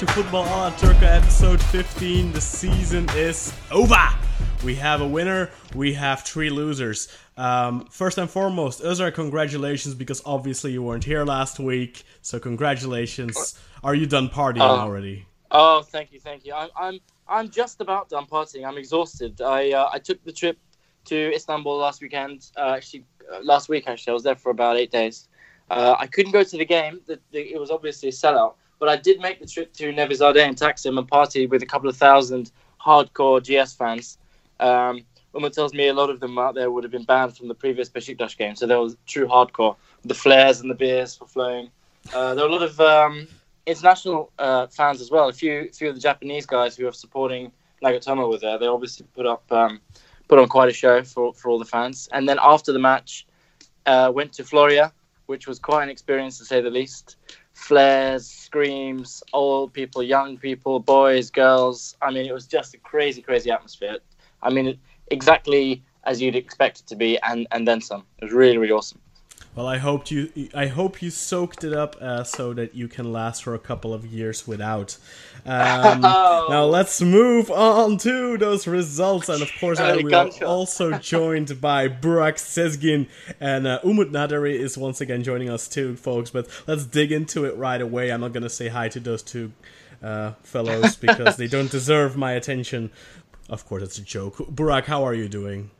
to Football on Turca episode 15. The season is over. We have a winner, we have three losers. Um, first and foremost, Özar, congratulations because obviously you weren't here last week. So congratulations. Are you done partying uh, already? Oh, thank you, thank you. I'm I'm I'm just about done partying. I'm exhausted. I uh, I took the trip to Istanbul last weekend. Uh, actually, uh, last week actually, I was there for about eight days. Uh, I couldn't go to the game. The, the, it was obviously a sellout. But I did make the trip to Nevizade and Taksim and party with a couple of thousand hardcore GS fans. Um, Uma tells me a lot of them out there would have been banned from the previous Besiktas game, so there was true hardcore. The flares and the beers for flowing. Uh, there were a lot of um, international uh, fans as well. A few, few of the Japanese guys who are supporting Nagatomo were there. They obviously put up, um, put on quite a show for for all the fans. And then after the match, uh, went to Florya, which was quite an experience to say the least flares, screams, old people, young people, boys, girls. I mean, it was just a crazy, crazy atmosphere. I mean, exactly as you'd expect it to be, and and then some. It was really, really awesome. Well, I hope you I hope you soaked it up uh, so that you can last for a couple of years without. Um, oh. Now let's move on to those results, and of course I will also joined by Burak Sezgin and uh, Umut Nadari is once again joining us too, folks. But let's dig into it right away. I'm not gonna say hi to those two uh, fellows because they don't deserve my attention. Of course, it's a joke. Burak, how are you doing?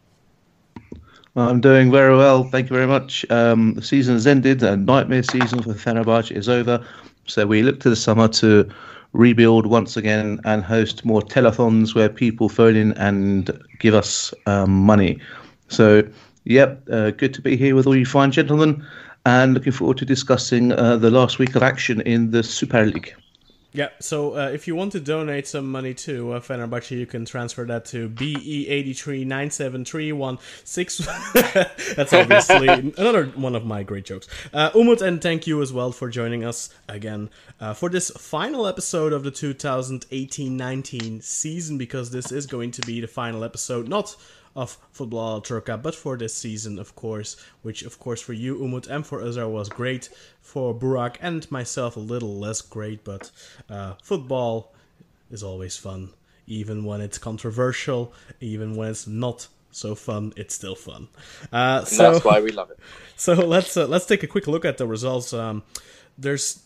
I'm doing very well, thank you very much. Um, the season has ended, a nightmare season for Fenerbahce is over. So we look to the summer to rebuild once again and host more telethons where people phone in and give us um, money. So, yep, uh, good to be here with all you fine gentlemen, and looking forward to discussing uh, the last week of action in the Super League. Yeah, so uh, if you want to donate some money to uh, Fenerbahce, you can transfer that to BE83973116. That's obviously another one of my great jokes. Uh, Umut, and thank you as well for joining us again uh, for this final episode of the 2018-19 season, because this is going to be the final episode, not of Football Turca, but for this season, of course, which, of course, for you, Umut, and for Özar was great. For Burak and myself, a little less great, but uh, football is always fun. Even when it's controversial, even when it's not so fun, it's still fun. Uh, so, that's why we love it. So let's uh, let's take a quick look at the results. Um, there's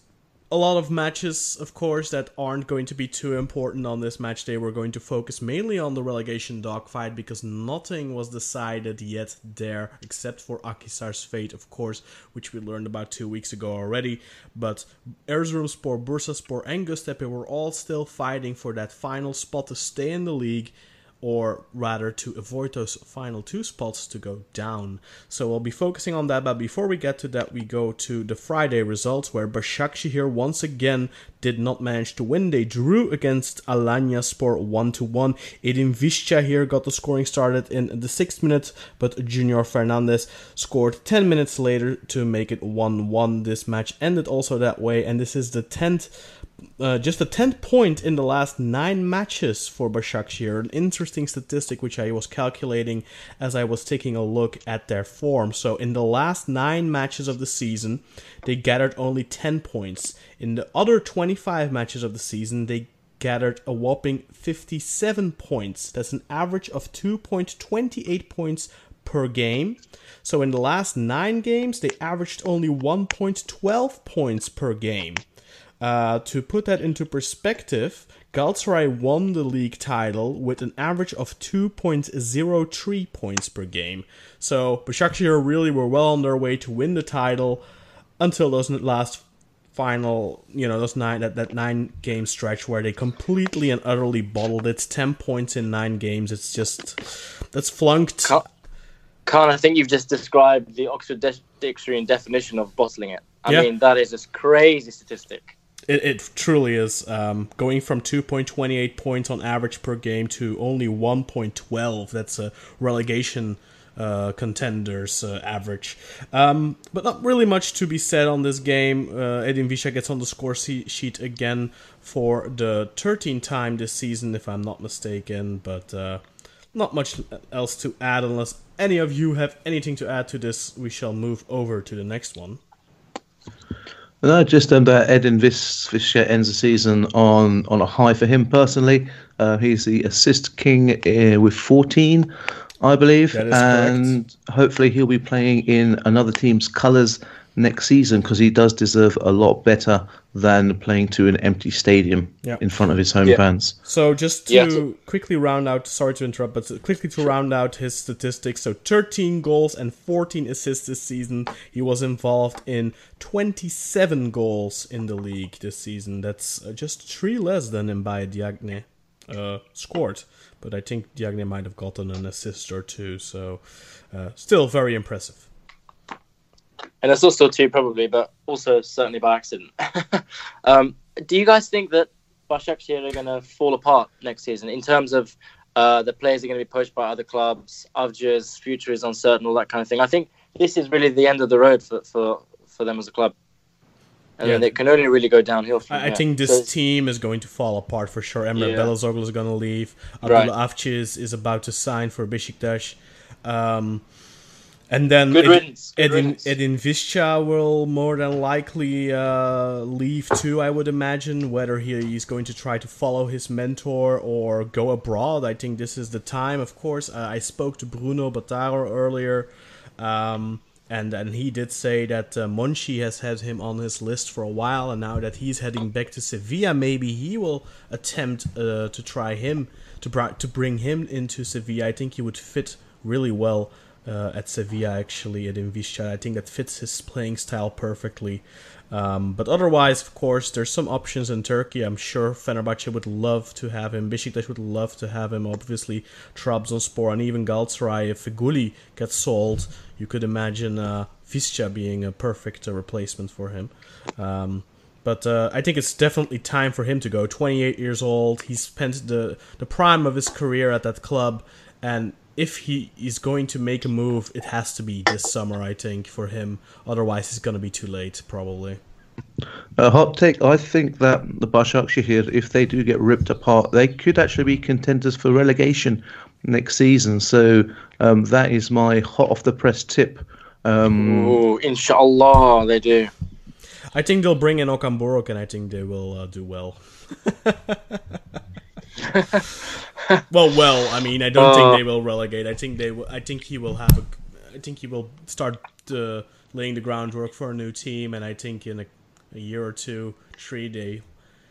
a lot of matches, of course, that aren't going to be too important on this match day. We're going to focus mainly on the relegation dogfight because nothing was decided yet there, except for Akhisar's fate, of course, which we learned about two weeks ago already. But Erzurumspor, Bursaspor, and Göztepe were all still fighting for that final spot to stay in the league or rather to avoid those final two spots to go down. So we'll be focusing on that, but before we get to that, we go to the Friday results where Başakşehir once again did not manage to win. They drew against Alanyaspor 1 to 1. Edin Visca here got the scoring started in the sixth minute, but Junior Fernandes scored 10 minutes later to make it 1 1. This match ended also that way, and this is the 10th uh, just a 10th point in the last nine matches for Başakşehir. An interesting statistic which I was calculating as I was taking a look at their form. So in the last nine matches of the season, they gathered only 10 points. In the other 25 matches of the season, they gathered a whopping 57 points. That's an average of 2.28 points per game. So in the last nine games, they averaged only 1.12 points per game. Uh, to put that into perspective, Galatasaray won the league title with an average of 2.03 points per game. So Başakşehir really were well on their way to win the title until those last final, you know, those nine that, that nine game stretch where they completely and utterly bottled it. Ten points in nine games. It's just that's flunked. Khan, I think you've just described the Oxford Dictionary definition of bottling it. I yeah. mean, that is a crazy statistic. It, it truly is. Um, going from 2.28 points on average per game to only 1.12. That's a relegation uh, contenders uh, average. Um, but not really much to be said on this game. Uh, Edin Visca gets on the score sheet again for the 13th time this season, if I'm not mistaken. But uh, not much else to add unless any of you have anything to add to this. We shall move over to the next one. No, just um, that Edin Vis- Visca ends the season on, on a high for him personally. Uh, he's the assist king uh, with 14, I believe, and hopefully he'll be playing in another team's colours next season because he does deserve a lot better than playing to an empty stadium Yeah. in front of his home Yeah. fans. So just to Yeah. quickly round out, sorry to interrupt, but quickly to round out his statistics. So 13 goals and 14 assists this season. He was involved in 27 goals in the league this season. That's uh, just three less than Mbaye Diagne uh, scored. But I think Diagne might have gotten an assist or two. So uh, still very impressive. And it's also two probably, but also certainly by accident. um, do you guys think that Başakşehir are going to fall apart next season in terms of uh, the players are going to be poached by other clubs, Avcı's future is uncertain, all that kind of thing? I think this is really the end of the road for for, for them as a club, and Yeah. then it can only really go downhill. From I, I think this So team is going to fall apart for sure. Emre Yeah. Belözoğlu is going to leave. Right. Abdullah Avcı is, is about to sign for Besiktas. Um, and then Good riddance, good Edin, riddance. Edin Visca will more than likely uh, leave too, I would imagine. Whether he is going to try to follow his mentor or go abroad, I think this is the time, of course. Uh, I spoke to Bruno Bataro earlier. Um, and and he did say that uh, Monchi has had him on his list for a while, and now that he's heading back to Sevilla, maybe he will attempt uh, to try him to br- to bring him into Sevilla. I think he would fit really well uh, at Sevilla, actually Edin Visca. I think that fits his playing style perfectly. Um, but otherwise, of course, there's some options in Turkey. I'm sure Fenerbahce would love to have him. Besiktas would love to have him. Obviously, Trabzonspor and even Galatasaray. If Feghouli gets sold, you could imagine uh, Visca being a perfect uh, replacement for him. Um, but uh, I think it's definitely time for him to go. 28 years old. He spent the the prime of his career at that club, and if he is going to make a move, it has to be this summer. I think for him. Otherwise, it's gonna be too late, probably. A hot take. I think that the Başakşehir, here, if they do get ripped apart, they could actually be contenders for relegation next season. So um, that is my hot off the press tip. Um, Ooh, inshallah, they do. I think they'll bring in Okan Buruk, and I think they will uh, do well. well, well. I mean, I don't Uh, think they will relegate. I think they. Will, I think he will have a. I think he will start uh, laying the groundwork for a new team, and I think in a, a year or two, three, they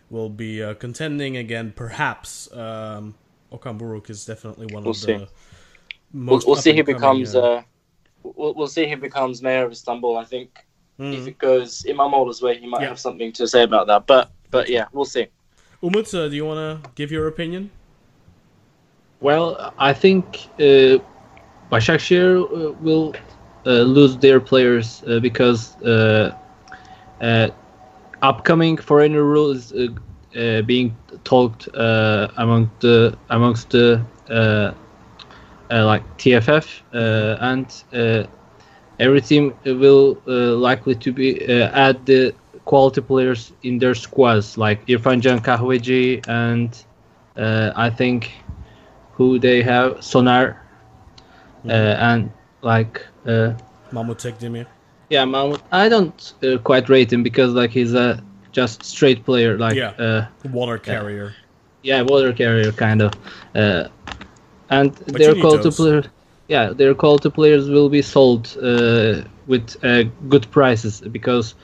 will be uh, contending again. Perhaps um, Okan Buruk is definitely one We'll of see. the We'll, most. we'll see who becomes. uh, Uh, we'll, we'll see who becomes mayor of Istanbul. I think mm. if it goes İmamoğlu's way, he might Yeah. have something to say about that. But but yeah, we'll see. Umut, uh, do you want to give your opinion? Well, I think uh, Başakşehir uh, will uh, lose their players uh, because uh, uh, upcoming foreigner rule is uh, being talked among the amongst the like TFF and every team will likely to be add the quality players in their squads like Irfan Can Kahveci and uh, I think who they have Sonar uh, and like uh, Mahmut Tekdemir. yeah Mahmoud. I don't uh, quite rate him because like he's a just straight player like Yeah. uh, Water carrier. yeah water carrier kind of uh, and you their quality those. player yeah their quality players will be sold uh, with uh, good prices because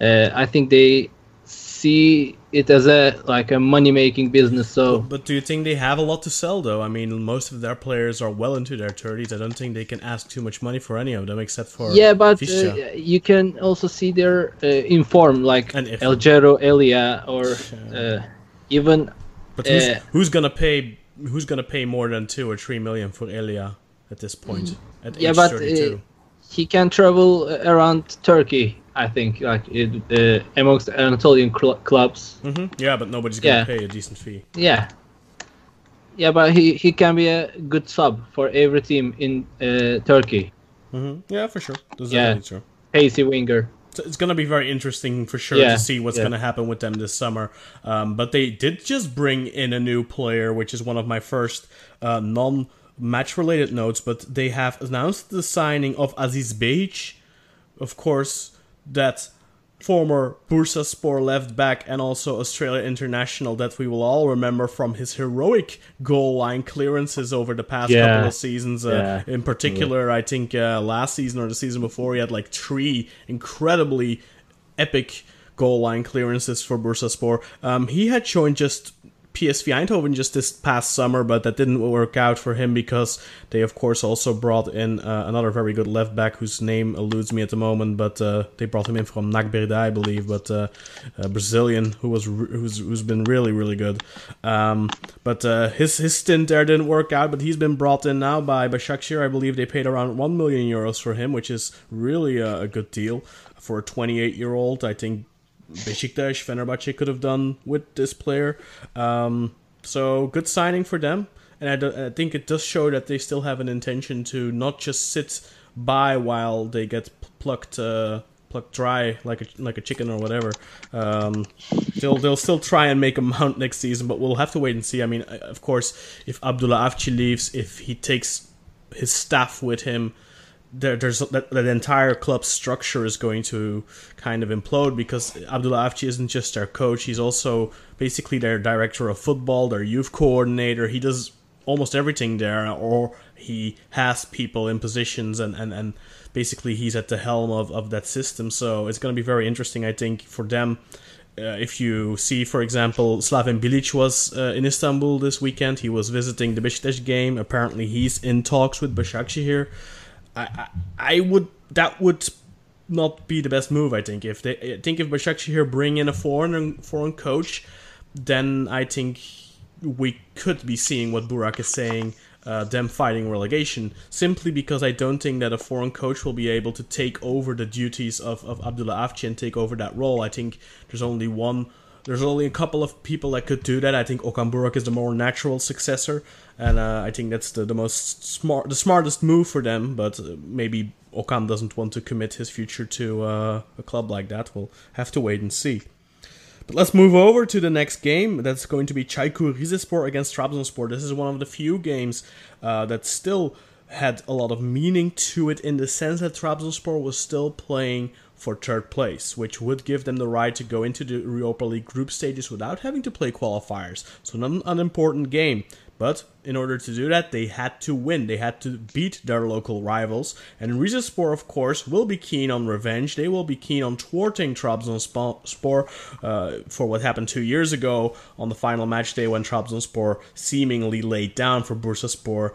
uh, I think they see it as a like a money making business so But do you think they have a lot to sell, though? I mean, most of their players are well into their 30s. I don't think they can ask too much money for any of them, except for yeah but uh, you can also see their uh, inform like And if- El Gero Elia or uh, even but who's, uh, who's gonna pay? Who's gonna pay more than two or three million for Elia at this point? At yeah age but 32. uh, he can travel around Turkey I think like it, uh, amongst Anatolian cl- clubs hmm Yeah, but nobody's gonna yeah. pay a decent fee. Yeah. Yeah, but he, he can be a good sub for every team in uh, Turkey. hmm Yeah, for sure. That's Yeah. true. Pacey winger. So it's gonna be very interesting for sure Yeah, to see what's yeah. gonna happen with them this summer. Um, but they did just bring in a new player, which is one of my first uh, non-match related notes. But they have announced the signing of Aziz Behich. Of course, that former Bursaspor left back and also Australia international that we will all remember from his heroic goal line clearances over the past Yeah. couple of seasons. Uh, In particular, I think uh, last season or the season before, he had like three incredibly epic goal line clearances for Bursaspor. Um, he had joined just PSV Eindhoven just this past summer, but that didn't work out for him because they, of course, also brought in uh, another very good left back whose name eludes me at the moment. But uh, they brought him in from NAC Breda, I believe, but uh, a Brazilian who was re- who's who's been really really good. Um, but uh, his his stint there didn't work out. But he's been brought in now by Başakşehir. I believe they paid around one million euros for him, which is really a, a good deal for a 28 year old. I think Besiktas, Fenerbahce could have done with this player. Um, so good signing for them, and I, do- I think it does show that they still have an intention to not just sit by while they get plucked. Uh, plucked dry like a like a chicken or whatever. Um, they'll they'll still try and make a mount next season, but we'll have to wait and see. I mean, of course, if Abdullah Avci leaves, if he takes his staff with him, there, there's that, entire club structure is going to kind of implode because Abdullah Avci isn't just their coach; he's also basically their director of football, their youth coordinator. He does almost everything there, or he has people in positions, and and and basically he's at the helm of of that system. So it's going to be very interesting, I think, for them. Uh, if you see, for example, Slaven Bilic was uh, in Istanbul this weekend. He was visiting the Besiktas game. Apparently, he's in talks with Başakşehir. I, I, I would that would not be the best move. I think if they I think if Başakşehir bring in a foreign foreign coach, then I think we could be seeing what Burak is saying. Uh, them fighting relegation simply because I don't think that a foreign coach will be able to take over the duties of, of Abdullah Avci and take over that role. I think there's only one there's only a couple of people that could do that. I think Okan Buruk is the more natural successor, and uh, I think that's the, the most smart, the smartest move for them. But uh, maybe Okan doesn't want to commit his future to uh, a club like that. We'll have to wait and see. But let's move over to the next game. That's going to be Çaykur Rizespor against Trabzonspor. This is one of the few games uh, that still had a lot of meaning to it in the sense that Trabzonspor was still playing for third place, which would give them the right to go into the Europa League group stages without having to play qualifiers. So, not an unimportant game. But in order to do that, they had to win. They had to beat their local rivals. And Rizespor, of course, will be keen on revenge. They will be keen on thwarting Trabzonspor uh, for what happened two years ago on the final match day when Trabzonspor seemingly laid down for Bursaspor,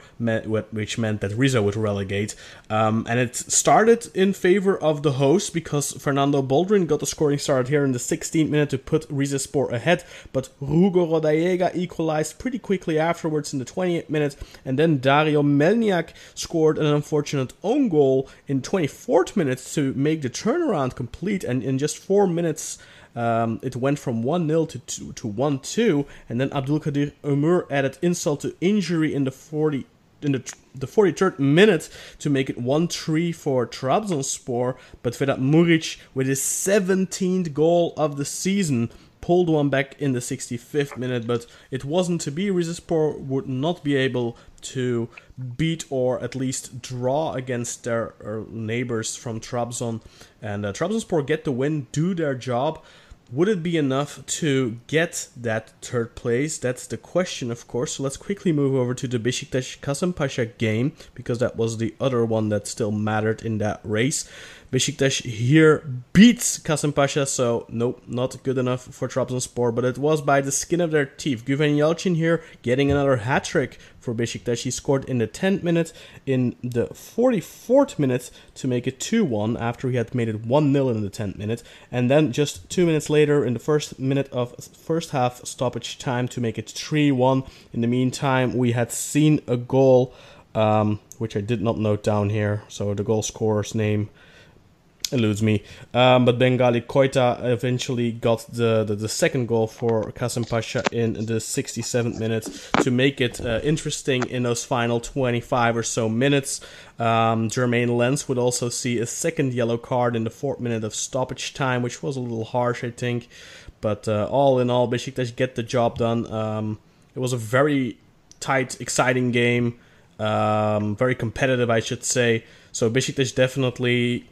which meant that Riza would relegate. Um, and it started in favor of the host because Fernando Boldrin got the scoring started here in the 16th minute to put Rizespor ahead. But Hugo Rodallega equalized pretty quickly afterwards in the 28th minute, and then Dario Melnjak scored an unfortunate own goal in 24th minute to make the turnaround complete. And in just four minutes, um, it went from 1 0 to 2 to 1 2, and then Abdulkadir Ömür added insult to injury in the 40 in the, the 43rd minute to make it 1-3 for Trabzonspor, but Vedat Muric with his 17th goal of the season pulled one back in the 65th minute, but it wasn't to be. Rizespor would not be able to beat or at least draw against their uh, neighbors from Trabzon, and uh, Trabzonspor get the win, do their job. Would it be enough to get that third place? That's the question, of course. So let's quickly move over to the Besiktas Kasımpaşa game because that was the other one that still mattered in that race. Besiktas here beats Kasımpaşa, so nope, not good enough for Trabzonspor, but it was by the skin of their teeth. Güven Yalçın here getting another hat trick for Besiktas. He scored in the 10th minute, in the 44th minute to make it 2-1 after he had made it 1-0 in the 10th minute, and then just two minutes later in the first minute of first half stoppage time to make it 3-1. In the meantime, we had seen a goal, um, which I did not note down here, so the goal scorer's name eludes me. Um, but Bengali Koita eventually got the, the, the second goal for Kasımpaşa in the 67th minute to make it uh, interesting in those final 25 or so minutes. Um, Jeremain Lens would also see a second yellow card in the fourth minute of stoppage time, which was a little harsh, I think. But uh, all in all, Besiktas get the job done. Um, it was a very tight, exciting game. Um, very competitive, I should say. So Besiktas definitely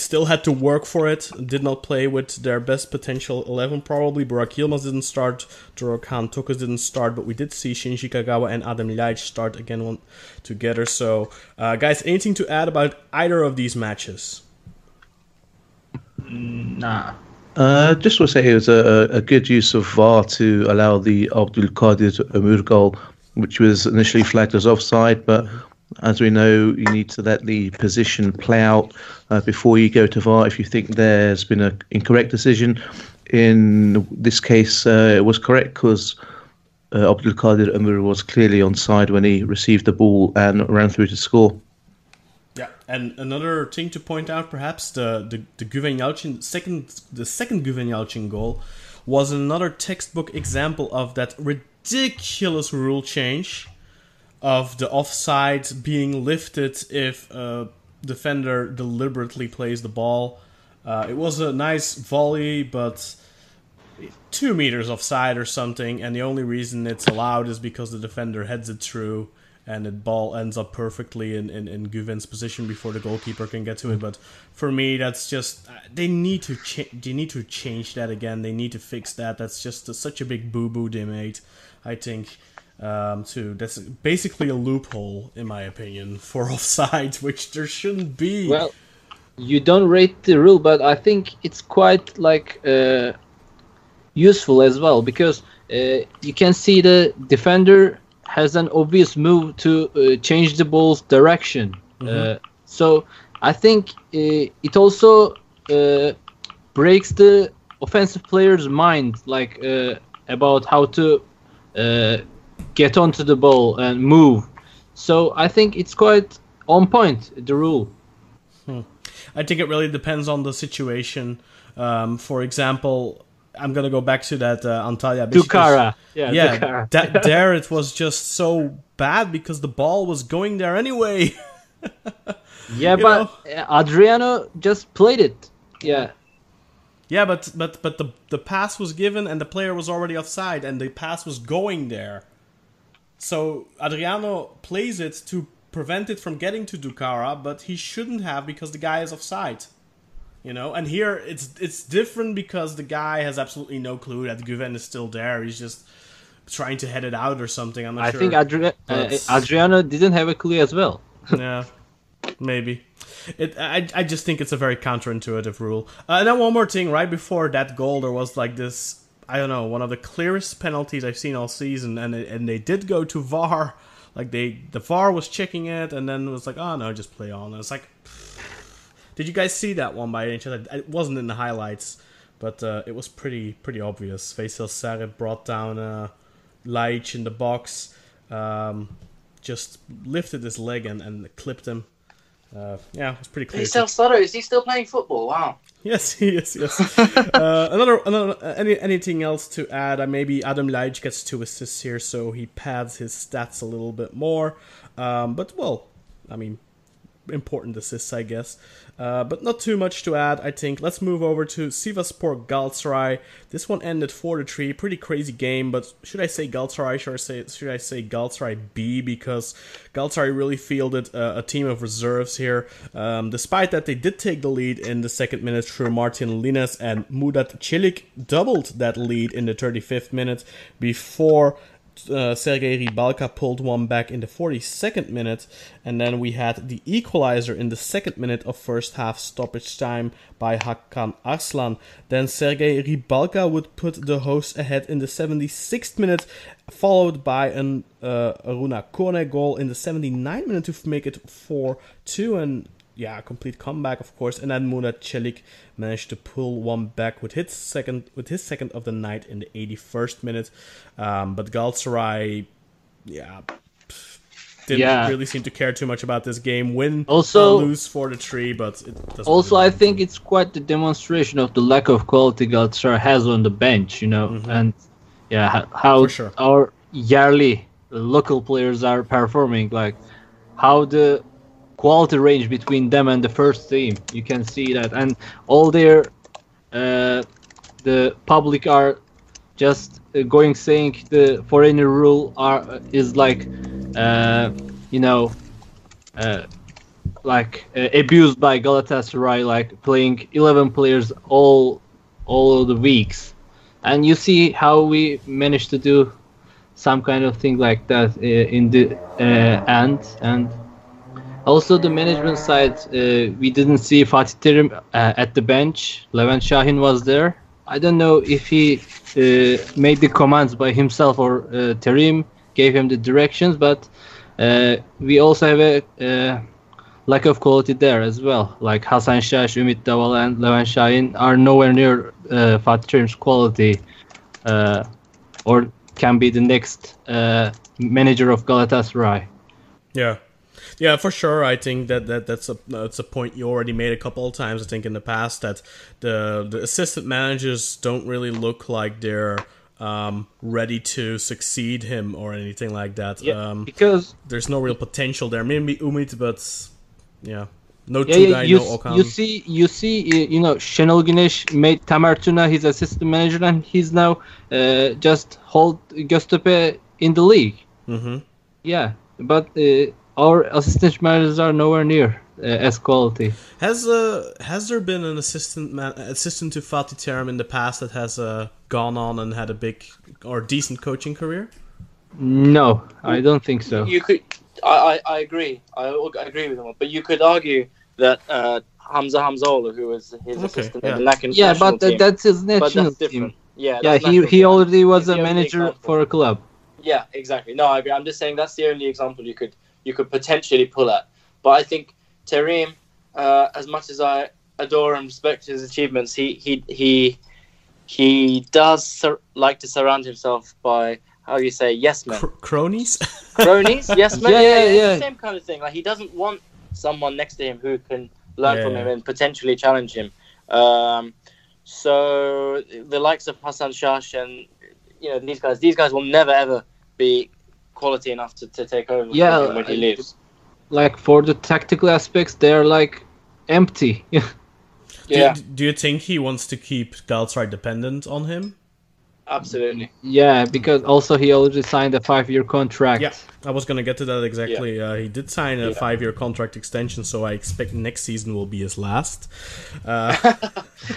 still had to work for it. Did not play with their best potential 11 probably. Burak Yilmaz didn't start. Dorukhan Toköz didn't start, but we did see Shinji Kagawa and Adam Ljajic start again one, together. So, uh, guys, anything to add about either of these matches? Nah. Uh, just want to say it was a, a good use of VAR to allow the Abdul Qadir Amur goal, which was initially flagged as offside, but as we know, you need to let the position play out uh, before you go to VAR. If you think there's been an incorrect decision, in this case, uh, it was correct because uh, Abdulkadir Ömür was clearly on side when he received the ball and ran through to score. Yeah, and another thing to point out, perhaps the the, the second the second Güven Yalçın goal was another textbook example of that ridiculous rule change of the offside being lifted if a defender deliberately plays the ball. Uh, it was a nice volley, but two meters offside or something, and the only reason it's allowed is because the defender heads it through and the ball ends up perfectly in, in, in Güven's position before the goalkeeper can get to it. But for me, that's just they need to cha- they need to change that again. They need to fix that. That's just a, such a big boo boo they made. I think um, too. That's basically a loophole, in my opinion, for offside, which there shouldn't be. Well, you don't rate the rule, but I think it's quite like uh, useful as well because uh, you can see the defender has an obvious move to uh, change the ball's direction. Uh, so I think uh, it also uh, breaks the offensive player's mind, like uh, about how to uh, get onto the ball and move. So I think it's quite on point the rule. I think it really depends on the situation. Um, for example, I'm gonna go back to that uh, Antalya. Doukara, yeah, yeah. Doukara. that there it was just so bad because the ball was going there anyway. Yeah, You but uh, Adriano just played it. Yeah. yeah, but but but the the pass was given and the player was already offside and the pass was going there. So Adriano plays it to prevent it from getting to Doukara, but he shouldn't have because the guy is offside. You know, and here it's it's different because the guy has absolutely no clue that Guven is still there. He's just trying to head it out or something. I'm not sure. I sure. think Adri- uh, But- Adriano didn't have a clue as well. yeah, maybe. It. I. I just think it's a very counterintuitive rule. Uh, and then one more thing. Right before that goal, there was like this. I don't know. One of the clearest penalties I've seen all season, and it, and they did go to VAR. Like they, the VAR was checking it, and then it was like, oh no, just play on. And it's like, did you guys see that one by any chance? It wasn't in the highlights, but uh, it was pretty pretty obvious. Veysel Sarı brought down uh, Ljajic in the box, um, just lifted his leg and, and clipped him. Uh, yeah, it was pretty clear. Veysel Sarı, is he still playing football? Wow. Yes, he is. Yes. uh, another, another, uh, any, anything else to add? Uh, maybe Adam Ljajic gets two assists here, so he pads his stats a little bit more. Um, but well, I mean, important assists, I guess. Uh, but not too much to add, I think. Let's move over to Sivaspor Galatasaray. This one ended 4-3, Pretty crazy game, but should I say Galatasaray? Should I say, should I say Galatasaray B? Because Galatasaray really fielded uh, a team of reserves here. Um, despite that, they did take the lead in the second minute through Martin Linnes and Murat Celik doubled that lead in the 35th minute before uh, Sergei Ribalka pulled one back in the 42nd minute, and then we had the equalizer in the second minute of first half stoppage time by Hakan Arslan. Then Sergei Ribalka would put the hosts ahead in the 76th minute, followed by an uh, Arouna Koné goal in the 79th minute to make it 4 2, and yeah, complete comeback, of course. And then Murat Celik managed to pull one back with his second with his second of the night in the 81st minute. Um, but Galatasaray, yeah, pff, didn't Yeah. really seem to care too much about this game. Win Also- or lose for the three, but it doesn't. Also, really I think it's quite the demonstration of the lack of quality Galatasaray has on the bench, you know, and yeah, how Mm-hmm. Sure. our yearly local players are performing, like how the quality range between them and the first team. You can see that, and all their uh, the public are just uh, going saying the foreigner rule are is like uh, you know uh, like uh, abused by Galatasaray, like playing 11 players all all the weeks, and you see how we managed to do some kind of thing like that uh, in the uh, end. And also the management side uh, we didn't see Fatih Terim uh, at the bench Levent Shahin was there I don't know if he uh, made the commands by himself or uh, Terim gave him the directions but uh, we also have a uh, lack of quality there as well like Hasan Şaş, Ümit Davala and Levent Shahin are nowhere near Fatih Terim's quality or can be the next manager of Galatasaray. Yeah. Yeah, for sure. I think that, that that's a that's a point you already made a couple of times. I think in the past that the the assistant managers don't really look like they're um, ready to succeed him or anything like that. Yeah, um, because there's no real potential there. Maybe Umit, but yeah, no yeah, yeah, you, no you see, you see, you know, Şenol Güneş made Tamer Tuna his assistant manager, and he's now uh, just hold Göztepe in the league. hmm Yeah, but uh, our assistant managers are nowhere near uh, as quality. Has uh has there been an assistant man, assistant to Fatih Terim in the past that has uh gone on and had a big or decent coaching career? No, I don't think so. You could. I, I, I agree. I, I agree with him. But you could argue that uh, Hamza Hamzaoğlu, who was his Okay, assistant yeah. in the national yeah, but team, that's his but national that's team. Yeah, Yeah, he he already was It's a manager for a club. Yeah, exactly. No, I agree. I'm just saying that's the only example you could you could potentially pull at. But I think Terim, uh, as much as I adore and respect his achievements, he he he he does sur- like to surround himself by how do you say yes men, Cr- cronies? cronies, yes men. Yeah, yeah, it's yeah. the same kind of thing. Like he doesn't want someone next to him who can learn from him and potentially challenge him. Um, so the likes of Hasan Şaş and you know these guys, these guys will never ever be quality enough to, to take over from Yeah, him when he I- leaves. Like for the tactical aspects, they're like empty. Yeah, Do, do you think he wants to keep Galatasaray dependent on him? absolutely. yeah, because also he already signed a five-year contract. Yeah, I was gonna get to that exactly. Uh, he did sign a Yeah. five-year contract extension, so I expect next season will be his last. Uh,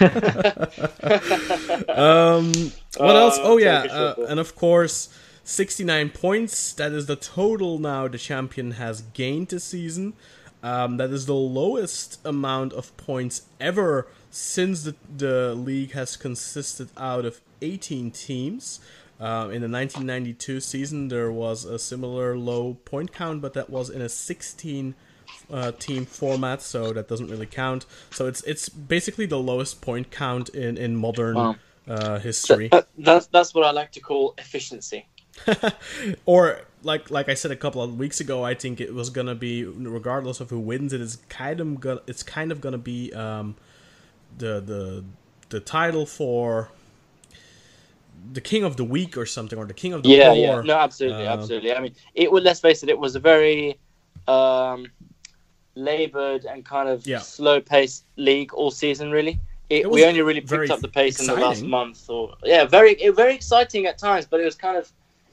um, what else? Uh, Oh yeah, uh, and of course, sixty-nine points. That is the total now the champion has gained this season. Um, that is the lowest amount of points ever since the, the league has consisted out of 18 teams. Uh, in the 1992 season, there was a similar low point count, but that was in a 16 uh, team format, so that doesn't really count. So it's it's basically the lowest point count in in modern Wow. uh, history. That, that's that's what I like to call efficiency. or like like I said a couple of weeks ago, I think it was gonna be regardless of who wins it's kind of gonna it's kind of gonna be um, the the the title for the king of the week or something or the king of the Yeah, poor. yeah, no, absolutely, Uh, absolutely. I mean, it would. Let's face it, it was a very um, laboured and kind of Yeah. slow-paced league all season. Really, it, It we only really picked up the pace in the last month. Or yeah, very, very exciting at times, but it was kind of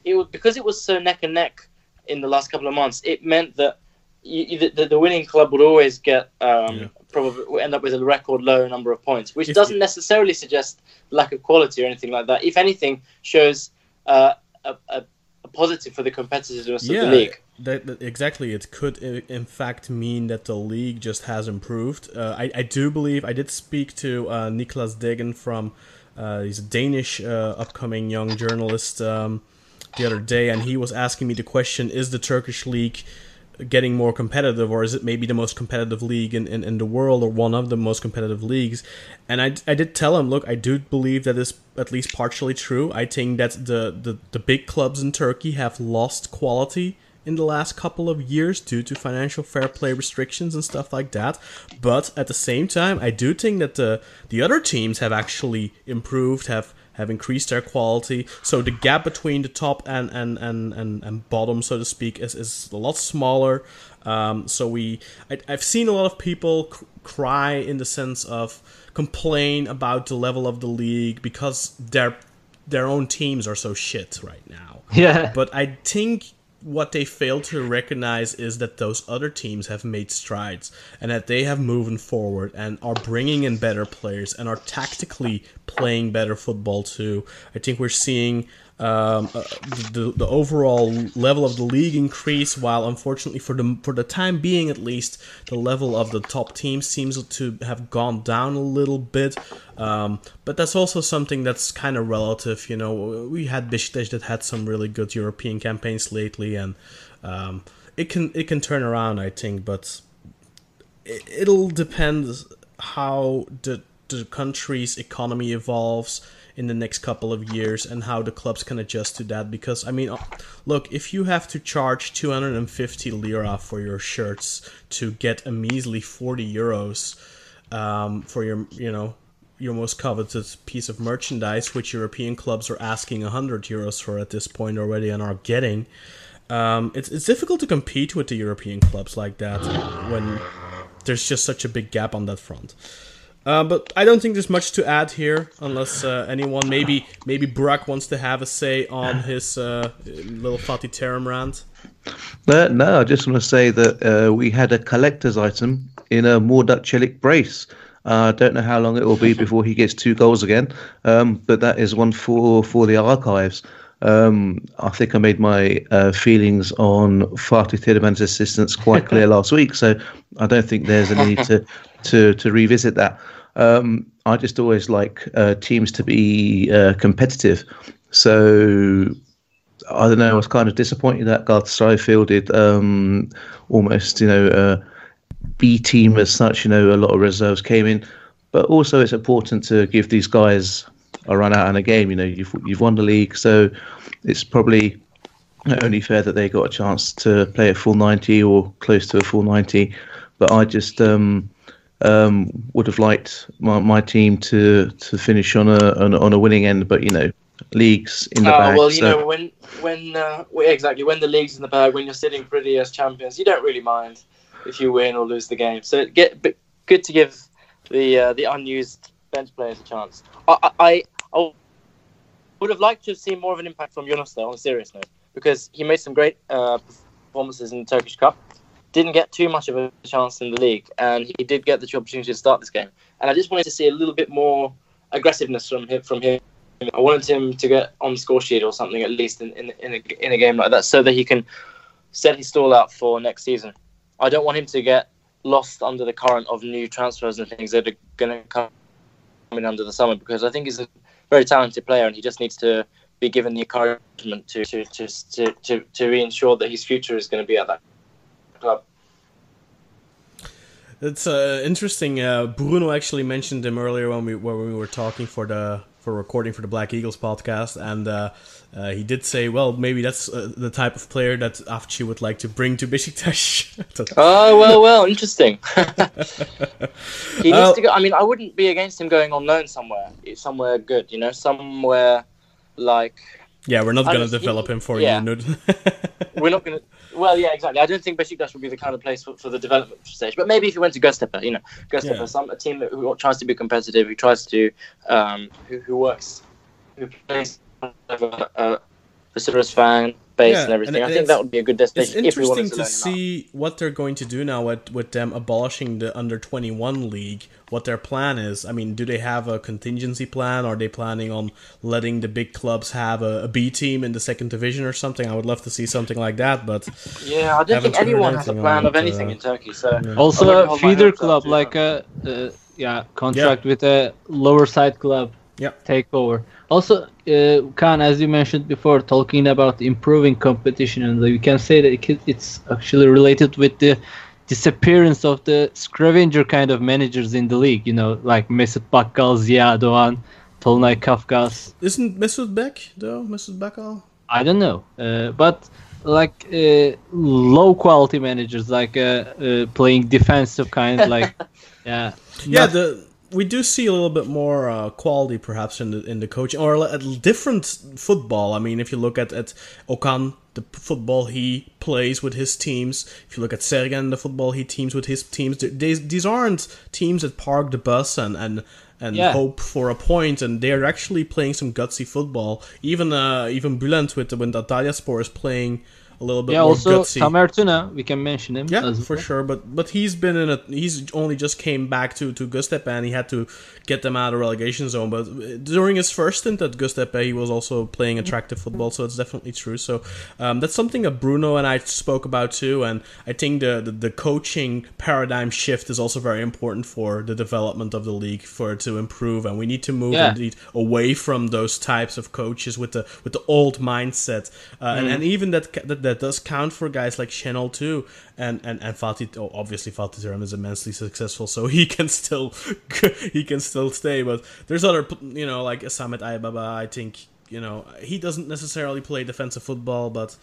it was because it was so neck and neck in the last couple of months. It meant that you, the, the winning club would always get um, Yeah. probably end up with a record low number of points, which If doesn't you- necessarily suggest lack of quality or anything like that. If anything, shows uh, a, a, a positive for the competitiveness yeah, of the league. That, that- exactly. It could, in fact, mean that the league just has improved. Uh, I, I do believe I did speak to uh, Niklas Degen from. Uh, he's a Danish uh, upcoming young journalist um, the other day, and he was asking me the question: Is the Turkish league getting more competitive, or is it maybe the most competitive league in, in, in the world, or one of the most competitive leagues? And I, I did tell him, look, I do believe that is at least partially true. I think that the, the, the big clubs in Turkey have lost quality in the last couple of years due to financial fair play restrictions and stuff like that. But at the same time, I do think that the the other teams have actually improved, have have increased their quality. So the gap between the top and and and and, and bottom, so to speak, is, is a lot smaller. Um, so we, I, I've seen a lot of people c- cry in the sense of complain about the level of the league because their their own teams are so shit right now. Yeah. But I think what they fail to recognize is that those other teams have made strides and that they have moved forward and are bringing in better players and are tactically playing better football too. I think we're seeing um, uh, the, the overall level of the league increase, while unfortunately for the for the time being at least, the level of the top teams seems to have gone down a little bit. Um, but that's also something that's kind of relative. You know, we had Besiktas that had some really good European campaigns lately, and um, it can it can turn around, I think. But it, it'll depend how the the country's economy evolves in the next couple of years and how the clubs can adjust to that because I mean look if you have to charge 250 lira for your shirts to get a measly 40 euros um, for your you know your most coveted piece of merchandise which European clubs are asking 100 euros for at this point already and are getting um, it's, it's difficult to compete with the European clubs like that when there's just such a big gap on that front. Uh, but I don't think there's much to add here, unless uh, anyone, maybe maybe Brock wants to have a say on his uh, little Fatih Terim rant. No, no, I just want to say that uh, we had a collector's item in a Morduk Celik brace. Uh, I don't know how long it will be before he gets two goals again, um, but that is one for for the archives. Um, I think I made my uh, feelings on Fatih Terim's assistance quite clear last week, so I don't think there's a need to to to revisit that. Um, I just always like uh, teams to be uh, competitive. So I don't know. I was kind of disappointed that Galatasaray fielded um, almost, you know, a B team as such. You know, a lot of reserves came in, but also it's important to give these guys a run out in a game. You know, you've you've won the league, so it's probably only fair that they got a chance to play a full ninety or close to a full ninety. But I just um, um, would have liked my, my team to to finish on a on, on a winning end, but you know, leagues in the uh, bag. Well, you so. know, when when uh, exactly when the leagues in the bag, when you're sitting pretty as champions, you don't really mind if you win or lose the game. So get good to give the uh, the unused bench players a chance. I, I, I would have liked to have seen more of an impact from Yunus though, on a serious note, because he made some great uh, performances in the Turkish Cup didn't get too much of a chance in the league, and he did get the opportunity to start this game. And I just wanted to see a little bit more aggressiveness from him. From him, I wanted him to get on the score sheet or something at least in in, in, a, in a game like that, so that he can set his stall out for next season. I don't want him to get lost under the current of new transfers and things that are going to come in under the summer because I think he's a very talented player and he just needs to be given the encouragement to to to to, to, to ensure that his future is going to be at that club. It's uh, interesting. Uh, Bruno actually mentioned him earlier when we when we were talking for the for recording for the Black Eagles podcast, and uh, uh he did say, "Well, maybe that's uh, the type of player that Avci would like to bring to Besiktas." oh well, well, interesting. he needs to go. I mean, I wouldn't be against him going on loan somewhere, somewhere good. You know, somewhere like. Yeah, we're not going to develop he, him for yeah. you. we're not going to well, yeah, exactly. I don't think Besiktas would be the kind of place for, for the development stage. But maybe if you went to Göztepe, you know, Göztepe, yeah. some a team that, who tries to be competitive, who tries to, um, who, who works, who plays a, a, a fan base yeah, and everything. And I think that would be a good destination. It's interesting to, to see what they're going to do now with, with them abolishing the under twenty one league. What their plan is. I mean, do they have a contingency plan? Are they planning on letting the big clubs have a, a B team in the second division or something? I would love to see something like that. But yeah, I don't think anyone has a plan of anything uh, in Turkey. So yeah. also a feeder club, like a uh, yeah contract yeah. with a lower side club. Yeah, take over. Also, uh, Khan, as you mentioned before, talking about improving competition, and we can say that it's actually related with the disappearance of the scavenger kind of managers in the league. You know, like Mesut Bakkal, Ziya Doğan, Tolunay Kafkas. Isn't Mesut back though? Mesut Bakkal? I don't know, uh, but like uh, low quality managers, like uh, uh, playing defensive kind, like yeah, yeah. The we do see a little bit more uh, quality, perhaps, in the in the coaching or a different football. I mean, if you look at at Okan, the football he plays with his teams. If you look at Sergen, the football he teams with his teams. These these aren't teams that park the bus and and and yeah. hope for a point, and they're actually playing some gutsy football. Even uh, even Bülent with when Antalyaspor is playing a little bit Yeah, more also gutsy. We can mention him. Yeah, for well. sure. But but he's been in a he's only just came back to to Göztepe and he had to get them out of relegation zone. But during his first stint at Göztepe, he was also playing attractive football. So it's definitely true. So um, that's something that Bruno and I spoke about too. And I think the, the the coaching paradigm shift is also very important for the development of the league for it to improve. And we need to move Yeah. indeed away from those types of coaches with the with the old mindset. Uh, and, and even that, that that does count for guys like Şenol too. And and and Fatih, oh, obviously Fatih Terim is immensely successful, so he can still he can still stay. But there's other you know like Samet Aybaba. I think you know he doesn't necessarily play defensive football, but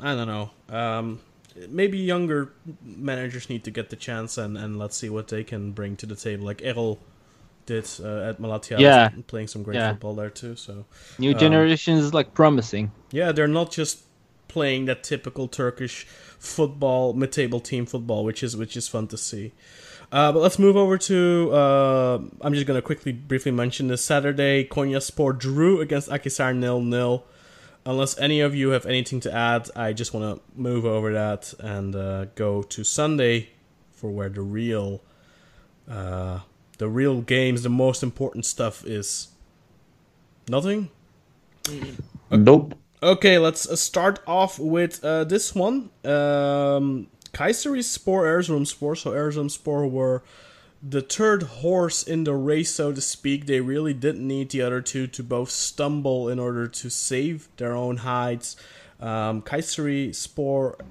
I don't know. Um, maybe younger managers need to get the chance, and, and let's see what they can bring to the table. Like Erol did uh, at Malatya, Yeah. playing some great Yeah. football there too. So New Um, generation is like promising. yeah, they're not just playing that typical Turkish football mid-table team football, which is which is fun to see. Uh, but let's move over to. Uh, I'm just gonna quickly, briefly mention this Saturday. Konyaspor drew against Akhisar nil nil. Unless any of you have anything to add, I just want to move over that and uh, go to Sunday for where the real, uh, the real games, the most important stuff is. Nothing. Nope. Okay, let's uh, start off with uh, this one. Um, Kayseri Spor, Erzurum Spor. So Erzurum Spor were the third horse in the race, so to speak. They really didn't need the other two to both stumble in order to save their own hides. Um, Kayseri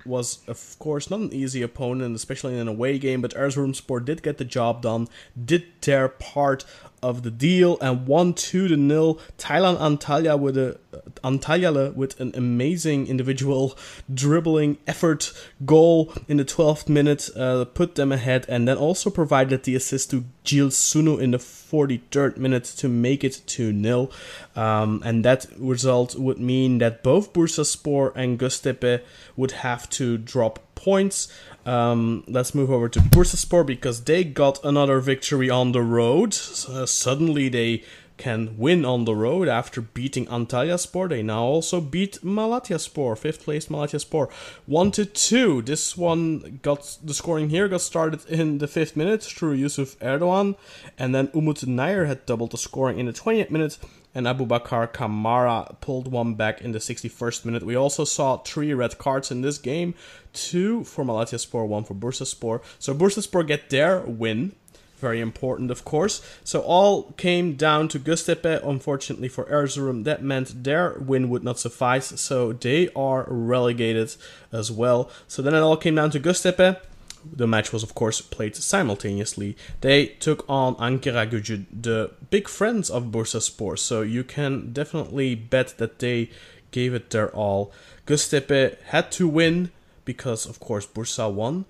was, of course, not an easy opponent, especially in an away game, but Erzurum Spor did get the job done, did their part of the deal, and won 2 to nil. Thailand Antalya with a Antalya with an amazing individual dribbling effort goal in the 12th minute, uh, put them ahead, and then also provided the assist to Gilles Sunu in the 43rd minute to make it 2 0. Um, and that result would mean that both Bursaspor and Göztepe would have to drop points. Um, let's move over to Bursaspor because they got another victory on the road. Uh, suddenly they can win on the road after beating Antalyaspor. They now also beat Malatya Malatyaspor, fifth place Malatyaspor, one to two. This one got the scoring here got started in the fifth minute through Yusuf Erdogan, and then Umut Nayir had doubled the scoring in the 20th minute. And Aboubakar Kamara pulled one back in the 61st minute. We also saw three red cards in this game two for Malatyaspor, one for Bursaspor. So Bursaspor get their win very important, of course. So all came down to Göztepe. Unfortunately for Erzurum, that meant their win would not suffice, so they are relegated as well. So then it all came down to Göztepe. The match was, of course, played simultaneously. They took on Ankara Gücü, the big friends of Bursaspor. So you can definitely bet that they gave it their all. Göztepe had to win because, of course, Bursa won.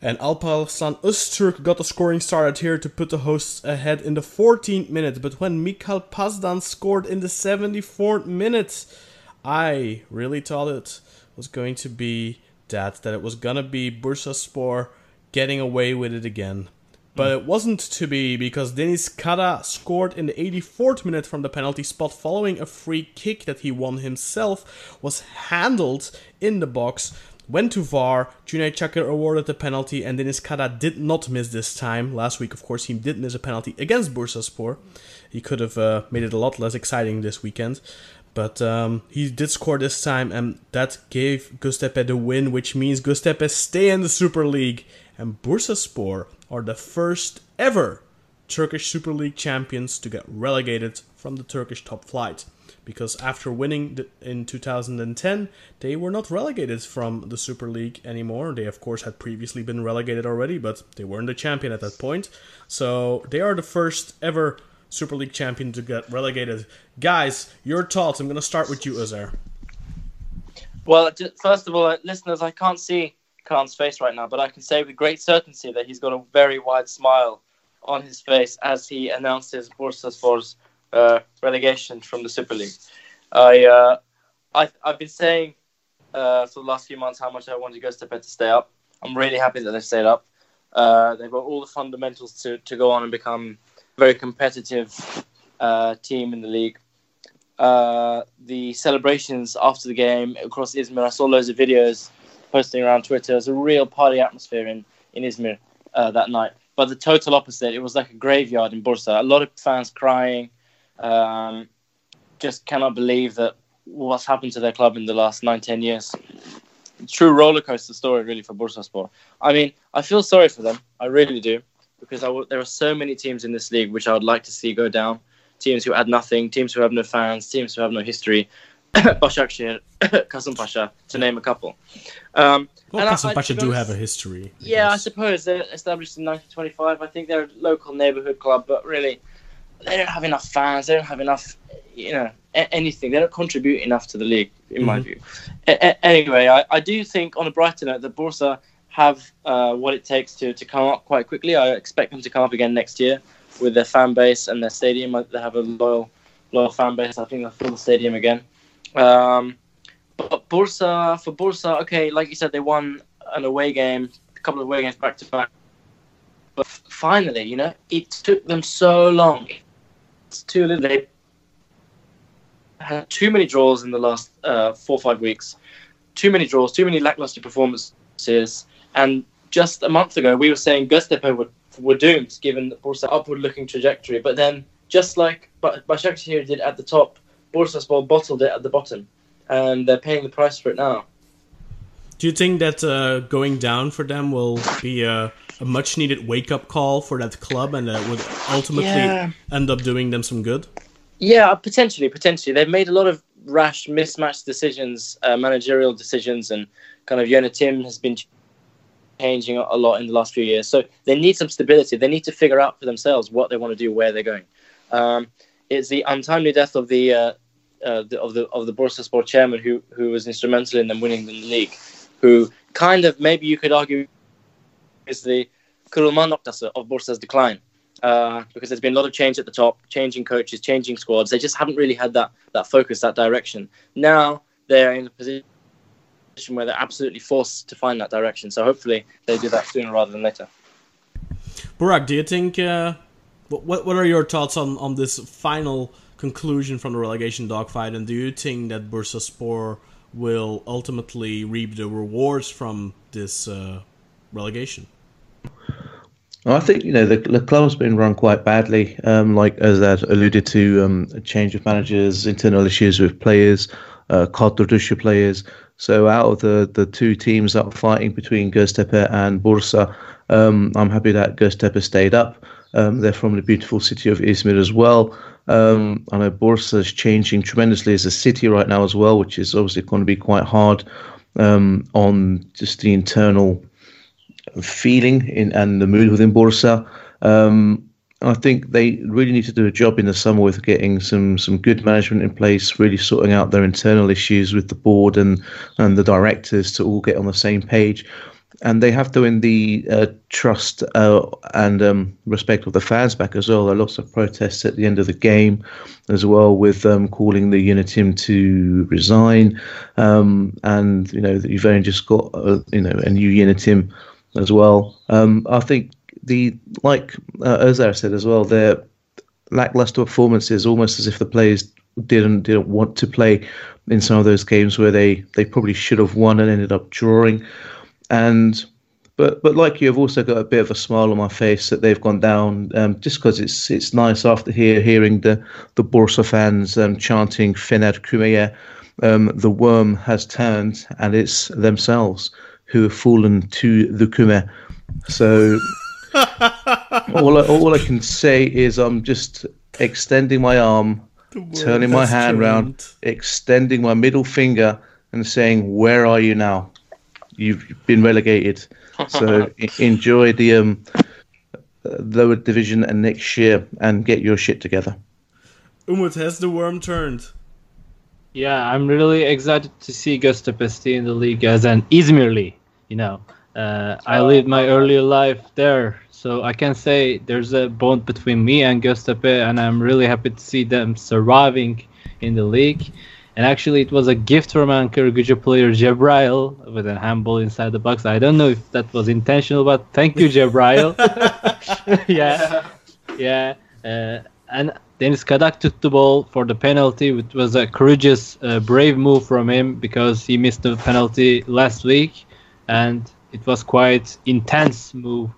And Alparslan Öztürk got the scoring started here to put the hosts ahead in the 14th minute. But when Mikhail Pazdan scored in the 74th minute, I really thought it was going to be that, that it was gonna be Bursaspor getting away with it again. But it wasn't to be because Deniz Kadah scored in the 84th minute from the penalty spot following a free kick that he won himself, was handled in the box, went to VAR. Cüneyt Çakır awarded the penalty, and Deniz Kadah did not miss this time. Last week, of course, he did miss a penalty against Bursaspor. He could have uh, made it a lot less exciting this weekend. But um, he did score this time, and that gave Göztepe the win, which means Göztepe stay in the Super League, and Bursaspor are the first ever Turkish Super League champions to get relegated from the Turkish top flight. Because after winning in 2010, they were not relegated from the Super League anymore. They, of course, had previously been relegated already, but they weren't the champion at that point. So they are the first ever Super League champion to get relegated. Guys, your thoughts. I'm going to start with you, Azar. Well, first of all, uh, listeners, I can't see Khan's face right now, but I can say with great certainty that he's got a very wide smile on his face as he announces Bursaspor's uh, relegation from the Super League. I, uh, I, I've been saying uh, for the last few months how much I wanted Göztepe to stay up. I'm really happy that they've stayed up. Uh, they've got all the fundamentals to, to go on and become very competitive uh, team in the league. uh, the celebrations after the game across Izmir. I saw loads of videos posting around Twitter. It was a real party atmosphere in in Izmir uh, that night. But the total opposite. It was like a graveyard in Bursa. A lot of fans crying. Um, just cannot believe that what's happened to their club in the last nine, ten years. True roller coaster story, really, for Bursaspor. I mean, I feel sorry for them. I really do, because I w- there are so many teams in this league which I would like to see go down. Teams who had nothing, teams who have no fans, teams who have no history. Başakşehir, Kasımpaşa, to name a couple. Um, Well, and I- I- Kasımpaşa to be do have a history. I yeah, I suppose they're established in 1925. I think they're a local neighborhood club, but really, they don't have enough fans. They don't have enough, you know, a- anything. They don't contribute enough to the league, in my Mhm. view. A- a- anyway, I, I do think, on a brighter note, that Bursa have uh, what it takes to, to come up quite quickly. I expect them to come up again next year with their fan base and their stadium. They have a loyal, loyal fan base. I think they'll fill the stadium again. Um, but Bursa, for Bursa, okay, like you said, they won an away game, a couple of away games back to back. But finally, you know, it took them so long. It's too little. They had too many draws in the last uh, four or five weeks. Too many draws, too many lackluster performances. And just a month ago, we were saying Göztepe were, were doomed given Bursa upward-looking trajectory. But then, just like Ba- Başakşehir did at the top, Bursaspor bottled it at the bottom. And they're paying the price for it now. Do you think that uh, going down for them will be a, a much needed wake up call for that club and that would ultimately Yeah. end up doing them some good? Yeah, potentially, potentially. They've made a lot of rash, mismatched decisions, uh, managerial decisions, and kind of yönetim has been changing a lot in the last few years. So they need some stability. They need to figure out for themselves what they want to do, where they're going. Um, it's the untimely death of the, uh, uh, the of the of the Bursaspor chairman who who was instrumental in them winning the league, who kind of maybe you could argue is the noktası of Bursa's decline uh, because there's been a lot of change at the top, changing coaches, changing squads. They just haven't really had that that focus, that direction. Now they're in a position where they're absolutely forced to find that direction. So hopefully they do that sooner rather than later. Burak, do you think? Uh, what what what are your thoughts on on this final conclusion from the relegation dogfight? And do you think that Bursaspor will ultimately reap the rewards from this uh, relegation? I think you know the, the club's been run quite badly. Um, like as that alluded to, um, a change of managers, internal issues with players, uh, kadrodusha players. So out of the, the two teams that are fighting between Göztepe and Bursa, um, I'm happy that Göztepe stayed up. Um, they're from the beautiful city of Izmir as well. Um, I know Bursa is changing tremendously as a city right now as well, which is obviously going to be quite hard um, on just the internal feeling in, and the mood within Bursa. Um, I think they really need to do a job in the summer with getting some some good management in place, really sorting out their internal issues with the board and and the directors to all get on the same page. And they have to win the uh, trust uh, and um, respect of the fans back as well. There are lots of protests at the end of the game, as well, with um, calling the yönetim to resign. Um, and you know, you've only just got uh, you know a new yönetim as well. Um, I think the like uh, Ozar said as well, their lackluster performances, almost as if the players didn't didn't want to play in some of those games where they they probably should have won and ended up drawing. And but but like you, I've also got a bit of a smile on my face that they've gone down, um, just because it's it's nice after hear, hearing the the Bursa fans um, chanting Fener Kümeye. Um, the worm has turned, and it's themselves who have fallen to the Kume. So all I, all I can say is I'm just extending my arm, turning my has hand round, turned. extending my middle finger, and saying, "Where are you now? You've been relegated." So enjoy the um, uh, lower division and next year, and get your shit together. Umut, has the worm turned? Yeah, I'm really excited to see Göztepe stay in the league as an Izmirli. You know, uh, I lived my earlier life there, so I can say there's a bond between me and Göztepe, and I'm really happy to see them surviving in the league. And actually, it was a gift from Ankara Gücü player Jebrail with a handball inside the box. I don't know if that was intentional, but thank you, Jebrail. yeah, yeah. Uh, and Deniz Kadah took the ball for the penalty, which was a courageous, uh, brave move from him because he missed the penalty last week, and it was quite intense move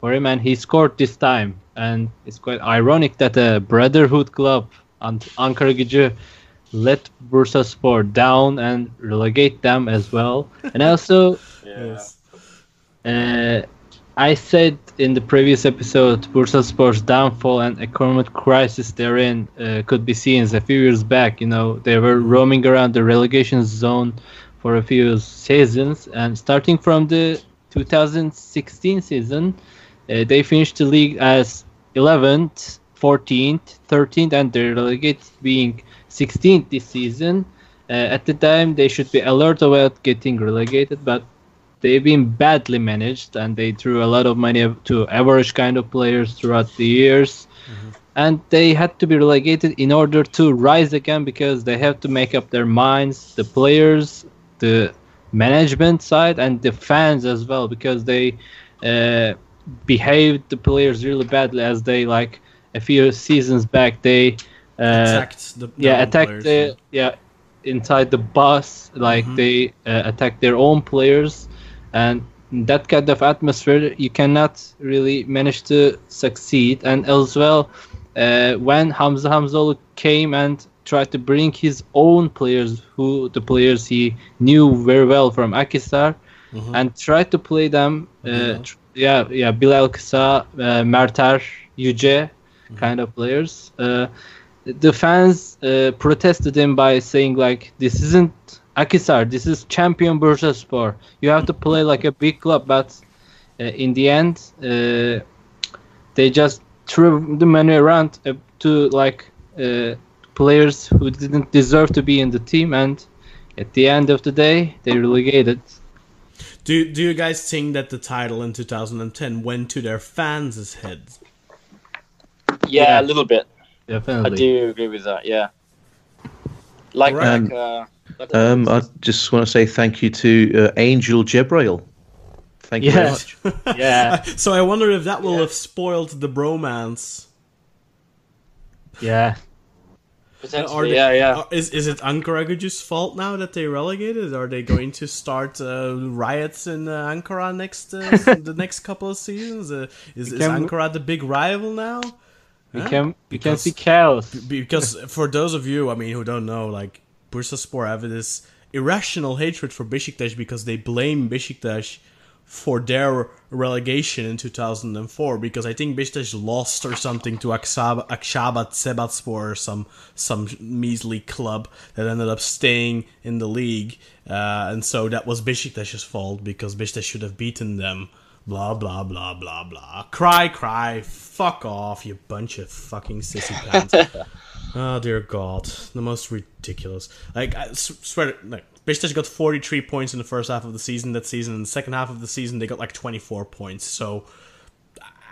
for him, and he scored this time. And it's quite ironic that a Brotherhood club, and Ankara Gücü, let Bursaspor down and relegate them as well. And also, Yeah. uh, I said in the previous episode, Bursaspor's downfall and economic crisis they're uh, could be seen as a few years back. You know, they were roaming around the relegation zone for a few seasons, and starting from the 2016 season, uh, they finished the league as 11th, 14th, 13th, and they're relegated being 16th this season. Uh, at the time, they should be alert about getting relegated, but they've been badly managed and they threw a lot of money to average kind of players throughout the years. And they had to be relegated in order to rise again because they have to make up their minds the players the management side and the fans as well because they uh, behaved the players really badly as they like a few seasons back they uh, attacked the yeah attacked players, the yeah inside the bus like Mhm. they uh, attacked their own players and that kind of atmosphere you cannot really manage to succeed and as well uh, when Hamza Hamzaoğlu came and tried to bring his own players who the players he knew very well from Akhisar Mhm. and tried to play them uh, tr- yeah yeah Bilal Kısa uh, Merter Yüce Mm-hmm. kind of players uh, the fans uh, protested him by saying like this isn't Akhisar this is champion Bursaspor you have to play like a big club but uh, in the end uh, they just threw the money around to like uh, players who didn't deserve to be in the team and at the end of the day they relegated Do do you guys think that the title in 2010 went to their fans' heads? Yeah, Yeah. a little bit. I do agree with that. Yeah. Like, Right. like, uh, like Um, I just want to say thank you to uh, Angel Jebrail. Thank you very much. yeah So I wonder if that will Yeah. have spoiled the bromance. yeah Are potentially, they- yeah, yeah. are- is is it Ankara Gücü's fault now that they relegated? Are they going to start uh, riots in uh, Ankara next uh, the next couple of seasons? Uh, is, is Ankara the big rival now? we Huh? can we can Because- see chaos because for those of you, I mean, who don't know, like Bursaspor have this irrational hatred for Besiktas because they blame Besiktas for their relegation in 2004 because I think Besiktas lost or something to Aksab- Akçaabat Sebatspor or some some measly club that ended up staying in the league. Uh, and so that was Besiktas' fault because Besiktas should have beaten them. Blah blah blah blah blah. Cry cry. Fuck off you bunch of fucking sissy pants. Oh dear God, the most ridiculous. Like I s- swear, like Besiktas got 43 points in the first half of the season that season. In the second half of the season, they got like 24 points. So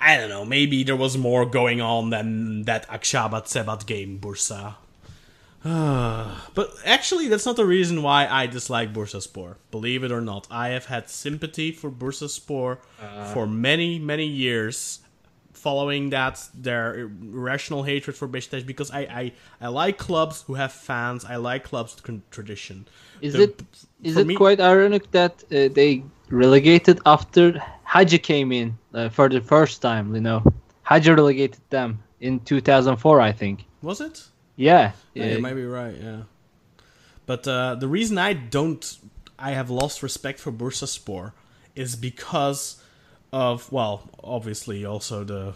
I don't know. Maybe there was more going on than that Akçaabat Sebat game, Bursa. but actually, that's not the reason why I dislike Bursaspor. Believe it or not, I have had sympathy for Bursaspor uh-huh. for many, many years following that their irrational hatred for Besiktas because I, I I like clubs who have fans. I like clubs with tradition. Is The- it is it me- quite ironic that uh, they relegated after Hagi came in uh, for the first time? You know, Hagi relegated them in 2004, I think. Was it? Yeah, Yeah, yeah. you might be right. Yeah, but uh, the reason I don't, I have lost respect for Bursaspor, is because of well, obviously also the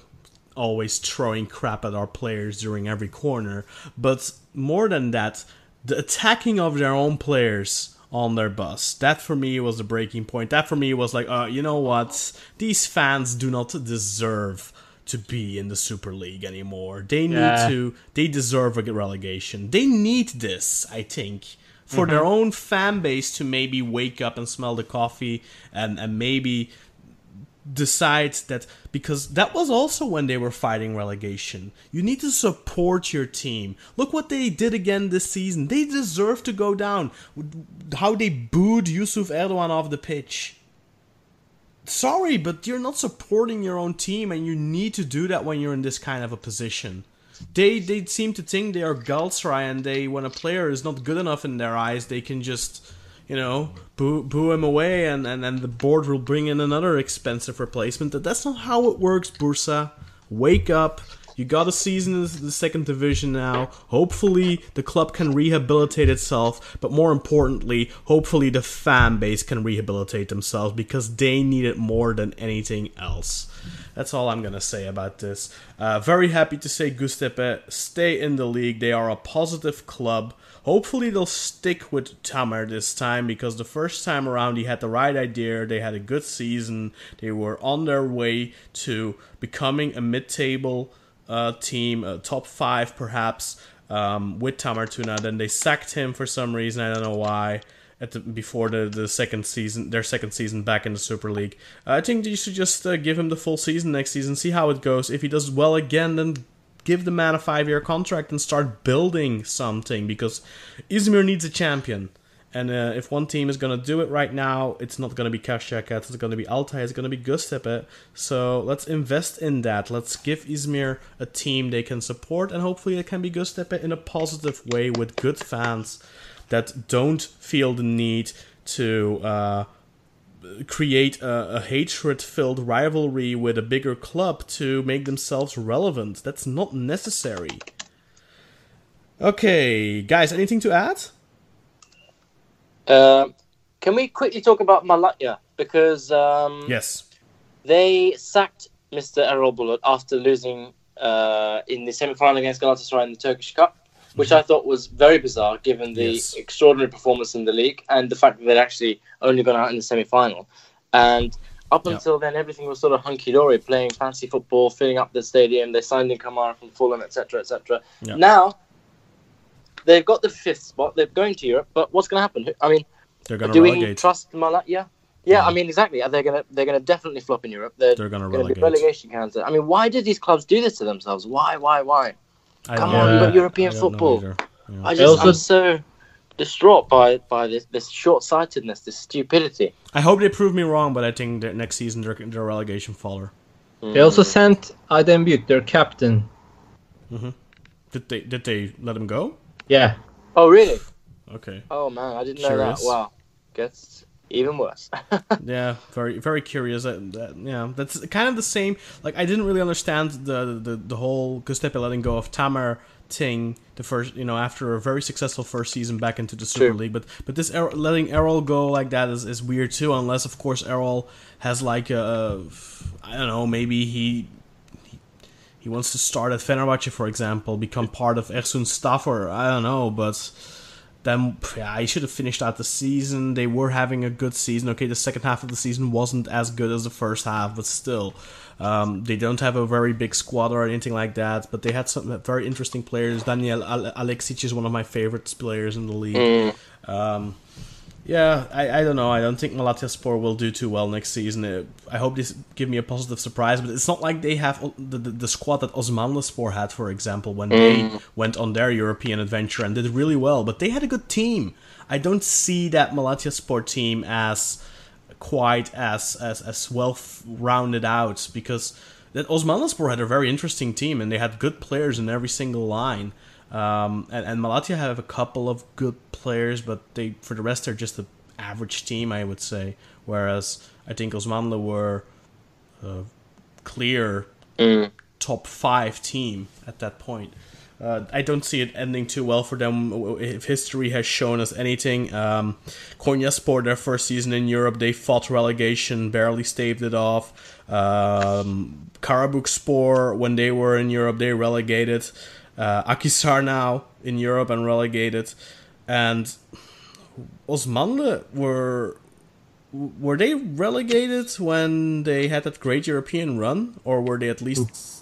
always throwing crap at our players during every corner, but more than that, the attacking of their own players on their bus. That for me was the breaking point. That for me was like, uh, you know what? These fans do not deserve to be in the Super League anymore. They need Yeah. to they deserve a relegation. They need this, I think, for their own fan base to maybe wake up and smell the coffee and, and maybe decide that because that was also when they were fighting relegation. You need to support your team. Look what they did again this season. They deserve to go down. How they booed Yusuf Erdogan off the pitch. Sorry, but you're not supporting your own team, and you need to do that when you're in this kind of a position. they they seem to think they are Galatasaray, and they when a player is not good enough in their eyes, they can just you know boo boo him away, and and then the board will bring in another expensive replacement. That that's not how it works, Bursa. Wake up. You got a season in the second division now. Hopefully, the club can rehabilitate itself, but more importantly, hopefully, the fan base can rehabilitate themselves because they need it more than anything else. That's all I'm gonna say about this. Uh, very happy to say Göztepe stay in the league. They are a positive club. Hopefully they'll stick with Tamer this time because the first time around he had the right idea. They had a good season. They were on their way to becoming a mid-table uh, team, top five perhaps, um, with Tamer Tuna. Then they sacked him for some reason. I don't know why the, before the, the second season, their second season back in the Super League. Uh, I think you should just uh, give him the full season next season, see how it goes. If he does well again, then give the man a five year contract and start building something because Izmir needs a champion. And uh, if one team is going to do it right now, it's not going to be Karşıyaka, it's going to be Altay, it's going to be Göztepe. So let's invest in that. Let's give Izmir a team they can support, and hopefully it can be Göztepe in a positive way with good fans that don't feel the need to uh, create a, a hatred filled rivalry with a bigger club to make themselves relevant. That's not necessary. Okay, guys, anything to add? Uh, can we quickly talk about Malatya? Because um, Yes. they sacked Mr. Erol Bulut after losing uh, in the semi-final against Galatasaray in the Turkish Cup, which I thought was very bizarre given the Yes. extraordinary performance in the league and the fact that they'd actually only gone out in the semi-final. And up Yeah. until then, everything was sort of hunky-dory, playing fancy football, filling up the stadium. They signed in Kamara from Fulham, etc., etc. Yeah. Now they've got the fifth spot. They're going to Europe, but what's going to happen? I mean, They're going to do we trust Malatya? Yeah, I mean exactly. They're gonna they're gonna definitely flop in Europe. They're, They're going to gonna be relegate. relegation candidate. I mean, why did these clubs do this to themselves? Why, why, why? I Come on, know. you got I European football. Yeah. I just Also- I'm so distraught by by this this short sightedness, this stupidity. I hope they prove me wrong, but I think that next season they're, they're a relegation faller. Hmm. They also sent Adem Büyük, their captain. Mm-hmm. Did they did they let him go? Yeah. Oh really? Okay. Oh man, I didn't know that. Wow, gets even worse. Yeah, very very curious. That, that yeah, that's kind of the same. Like I didn't really understand the the, the whole Göztepe letting go of Tamer thing. The first, you know, after a very successful first season back into the Super True. League, but but this Erol, letting Erol go like that is, is weird too. Unless of course Erol has like a I don't know maybe he. he- He wants to start at Fenerbahce, for example, become part of Ersun's staff, or I don't know, but then yeah, I should have finished out the season. They were having a good season. Okay, the second half of the season wasn't as good as the first half, but still, um, they don't have a very big squad or anything like that. But they had some very interesting players. Daniel Ale- Aleksić is one of my favorite players in the league. Um, yeah, I, I don't know. I don't think Malatya Malatyaspor will do too well next season. Uh, I hope this give me a positive surprise, but it's not like they have the, the, the squad that Osmanlıspor had, for example, when they went on their European adventure and did really well. But they had a good team. I don't see that Malatya Malatyaspor team as quite as as, as well rounded out because that Osmanlıspor had a very interesting team and they had good players in every single line. Um, and, and Malatya have a couple of good players, but they for the rest they're just an average team, I would say. Whereas I think Osmanlı were a clear top five team at that point. Uh, I don't see it ending too well for them. If history has shown us anything, um, Konyaspor, their first season in Europe, they fought relegation, barely staved it off. Um, Karabükspor, when they were in Europe, they relegated. Uh, Akhisar now in Europe and relegated. And Osmanlı were were they relegated when they had that great European run, or were they at least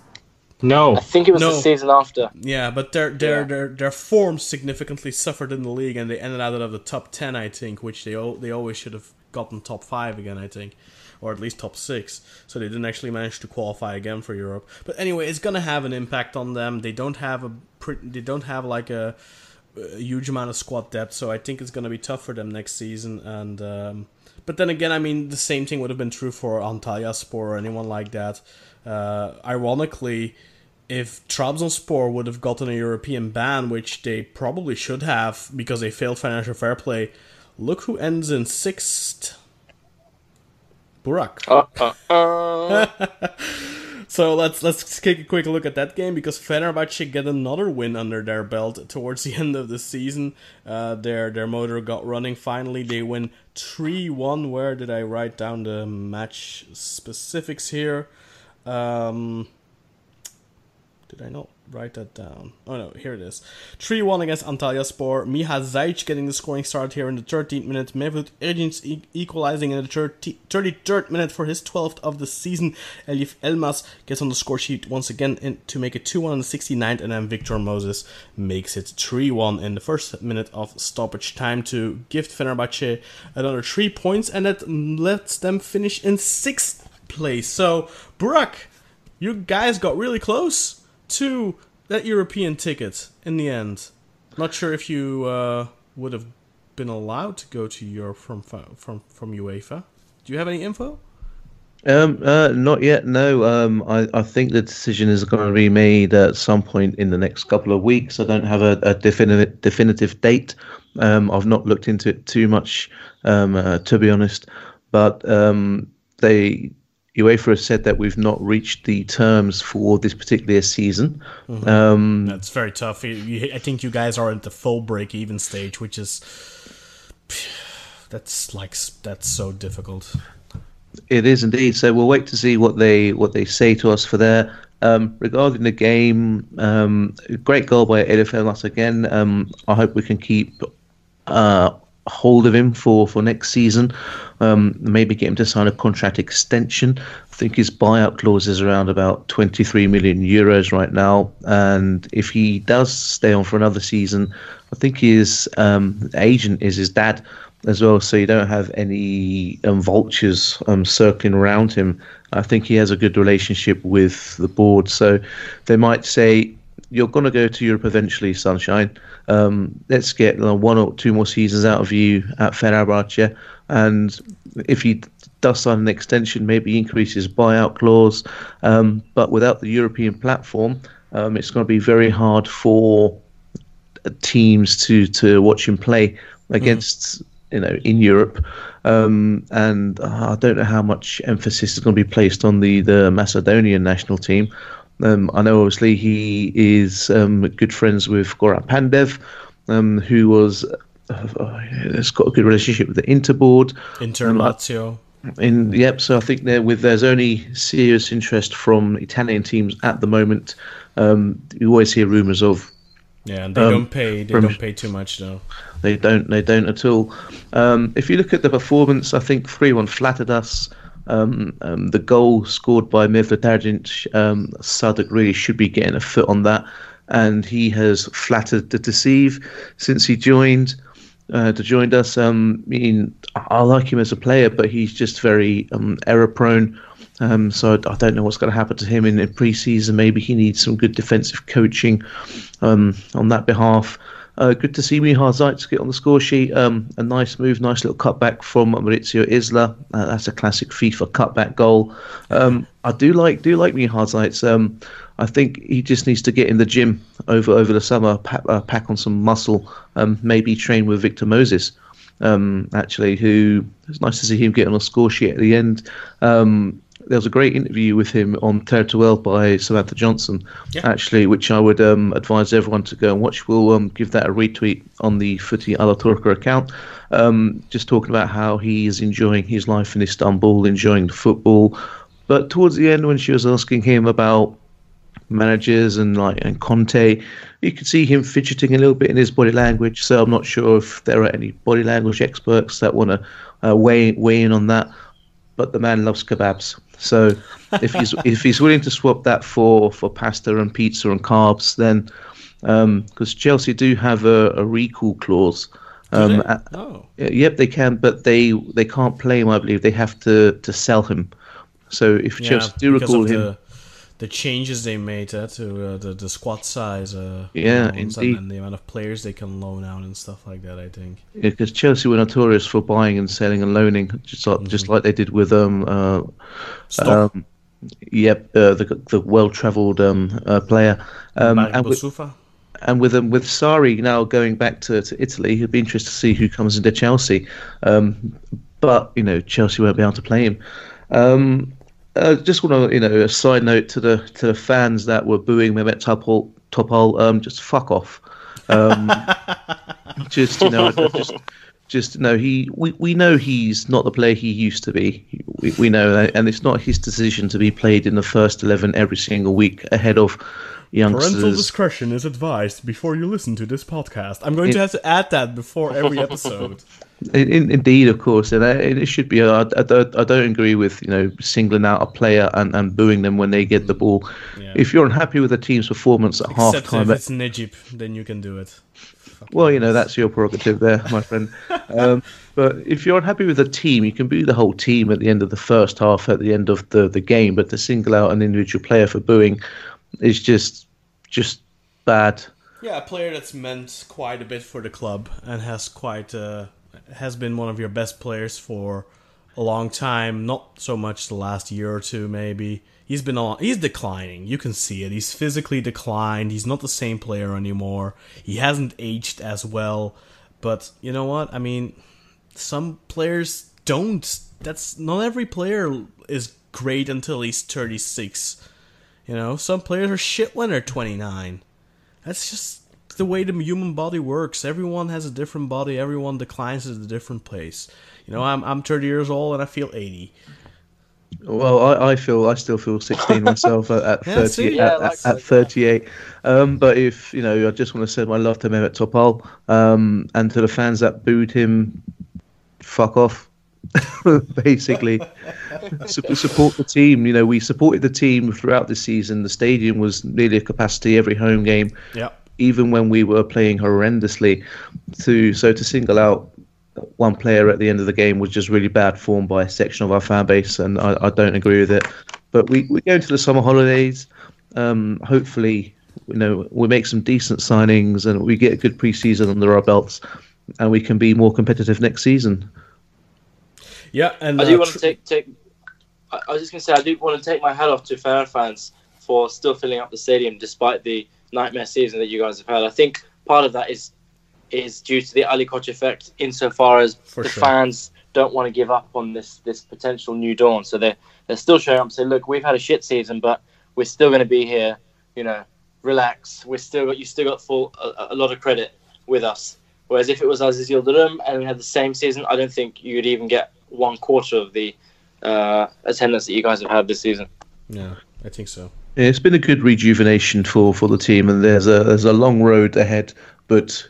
No. I think it was No. the season after. yeah, but their their Yeah. their their form significantly suffered in the league, and they ended out of the top ten, I think, which they al- they always should have gotten top five again, I think, or at least top six. So they didn't actually manage to qualify again for Europe. But anyway, it's gonna have an impact on them. They don't have a they don't have like a, a huge amount of squad depth, so I think it's gonna be tough for them next season. And um, but then again, I mean, the same thing would have been true for Antalyaspor or anyone like that. Uh, ironically if Trabzonspor would have gotten a European ban, which they probably should have because they failed financial fair play, look who ends in sixth. Burak. Uh, uh, uh. So let's let's take a quick look at that game because Fenerbahce get another win under their belt towards the end of the season. Uh, their their motor got running finally. They win three one. Where did I write down the match specifics here? Um, did I not write that down? Oh no, here it is. 3 1 against Antalyaspor. Miha Zajic getting the scoring start here in the 13th minute. Mevlut Erdinç e- equalizing in the 30, 33rd minute for his 12th of the season. Elif Elmas gets on the score sheet once again in, to make it 2 1 in the 69th, and then Victor Moses makes it 3 1 in the first minute of stoppage time to gift Fenerbahce another 3 points, and that lets them finish in 6th place. So, Burak, you guys got really close to that European ticket in the end. Not sure if you uh, would have been allowed to go to Europe from from from UEFA. Do you have any info? Um, uh, not yet. No. Um, I, I think the decision is going to be made at some point in the next couple of weeks. I don't have a, a definitive definitive date. Um, I've not looked into it too much, um, uh, to be honest. But um, they UEFA has said that we've not reached the terms for this particular season. Mm-hmm. Um, that's very tough. I think you guys are at the full break even stage, which is that's like that's so difficult. It is indeed. So we'll wait to see what they what they say to us for there. Um, regarding the game, um, great goal by Elif Elmas again. Um, I hope we can keep uh, hold of him for, for next season. Um, maybe get him to sign a contract extension. I think his buyout clause is around about 23 million euros right now. And if he does stay on for another season, I think his um, agent is his dad as well. So you don't have any um, vultures um, circling around him. I think he has a good relationship with the board. So they might say, you're going to go to Europe eventually, Sunshine. Um, let's get you know, one or two more seasons out of you at Fenerbahce. And if he does sign an extension, maybe increase his buyout clause. Um, but without the European platform, um, it's going to be very hard for teams to, to watch him play against. Mm. You know, in Europe, um, and uh, I don't know how much emphasis is going to be placed on the the Macedonian national team. Um, I know obviously he is um, good friends with Goran Pandev, um, who was uh, has got a good relationship with the Interboard. Inter um, Lazio. In yep, so I think there with there's only serious interest from Italian teams at the moment. Um, you always hear rumours of. Yeah, and they um, don't pay. They don't pay too much though. They don't. They don't at all. if you look at the performance, I think three one flattered us. Um, um, the goal scored by Mevlut Erdinç, um, Sadık really should be getting a foot on that, and he has flattered to deceive since he joined. Uh, to joined us, um, I mean, I like him as a player, but he's just very um, error prone. Um, so I, don't know what's going to happen to him in, in pre-season. Maybe he needs some good defensive coaching um, on that behalf. Uh, good to see Miha Zajic get on the score sheet. Um, a nice move, nice little cutback from Mauricio Isla. Uh, that's a classic FIFA cutback goal. Um, I do like do like Miha Zajic. Um, I think he just needs to get in the gym over over the summer, pack, uh, pack on some muscle, um, maybe train with Victor Moses. Um, actually, who it's nice to see him get on a score sheet at the end. There was a great interview with him on terror Terre by Samantha Johnson, yeah. actually, which I would um, advise everyone to go and watch. We'll um, give that a retweet on the Footy Alaturka account. Um, just talking about how he is enjoying his life in Istanbul, enjoying the football. But towards the end, when she was asking him about managers and like and Conte, you could see him fidgeting a little bit in his body language. So I'm not sure if there are any body language experts that want to uh, weigh weigh in on that. But the man loves kebabs. So if he's if he's willing to swap that for for pasta and pizza and carbs, then because um, Chelsea do have a, a recall clause. Um, at, oh. Yep, they can, but they they can't play him. I believe they have to to sell him. So if yeah, Chelsea do recall him, the, the changes they made uh, to uh, the the squad size, uh, yeah, indeed. and the amount of players they can loan out and stuff like that. I think because yeah, Chelsea were notorious for buying and selling and loaning, just like mm-hmm. just like they did with um, uh, Um, Yep, uh, the the well-travelled um, uh, player. Um, and with, and with um, with Sarri now going back to, to Italy, it'd be interesting to see who comes into Chelsea. Um, but you know, Chelsea won't be able to play him. Um, uh, just want to, you know, a side note to the to the fans that were booing Mehmet Topal, Topal um, just fuck off. Um, just you know, just just no. He we, we know he's not the player he used to be. We, we know, that, and it's not his decision to be played in the first eleven every single week ahead of youngsters. Parental discretion is advised before you listen to this podcast. I'm going to have to add that before every episode. In, in, indeed, of course, and uh, it should be. I, I, don't, I don't agree with you know singling out a player and, and booing them when they get the ball. Yeah. If you're unhappy with the team's performance at half Except time, if it's Najib, then you can do it. well, you know that's your prerogative there, my friend. Um, but if you're unhappy with the team, you can boo the whole team at the end of the first half, at the end of the, the game. But to single out an individual player for booing is just just bad. Yeah, a player that's meant quite a bit for the club and has quite uh, has been one of your best players for a long time. Not so much the last year or two, maybe. He's been. He's declining. You can see it. He's physically declined. He's not the same player anymore. He hasn't aged as well. But you know what? I mean, some players don't. That's not every player is great until he's thirty six. You know, some players are shit when they're twenty nine. That's just the way the human body works. Everyone has a different body. Everyone declines at a different place. You know, I'm I'm 30 years old and I feel 80. Well, I, I feel I still feel 16 myself at, at Yeah, 30 see? Yeah, at, likewise, at, at 38. Um, but if you know, I just want to send my love to Mehmet Topal um, and to the fans that booed him. Fuck off. Basically, support the team. You know, we supported the team throughout the season. The stadium was nearly a capacity every home game. Yeah. Even when we were playing horrendously. To so to single out one player at the end of the game was just really bad form by a section of our fan base, and I, I don't agree with it. But we we go into the summer holidays. Um, hopefully, you know we make some decent signings and we get a good preseason under our belts, and we can be more competitive next season. Yeah, and I do uh, want to take take. I I was just gonna say I do want to take my hat off to Fener fans for still filling up the stadium despite the nightmare season that you guys have had. I think part of that is is due to the Ali Koç effect, insofar as For the sure. fans don't want to give up on this this potential new dawn. So they're they're still showing up and say, look, we've had a shit season, but we're still going to be here. You know, relax. We're still got you still got full a, a lot of credit with us. Whereas if it was Aziz Yildirim and we had the same season, I don't think you'd even get one quarter of the uh, attendance that you guys have had this season. yeah, I think so. It's been a good rejuvenation for, for the team, and there's a there's a long road ahead. But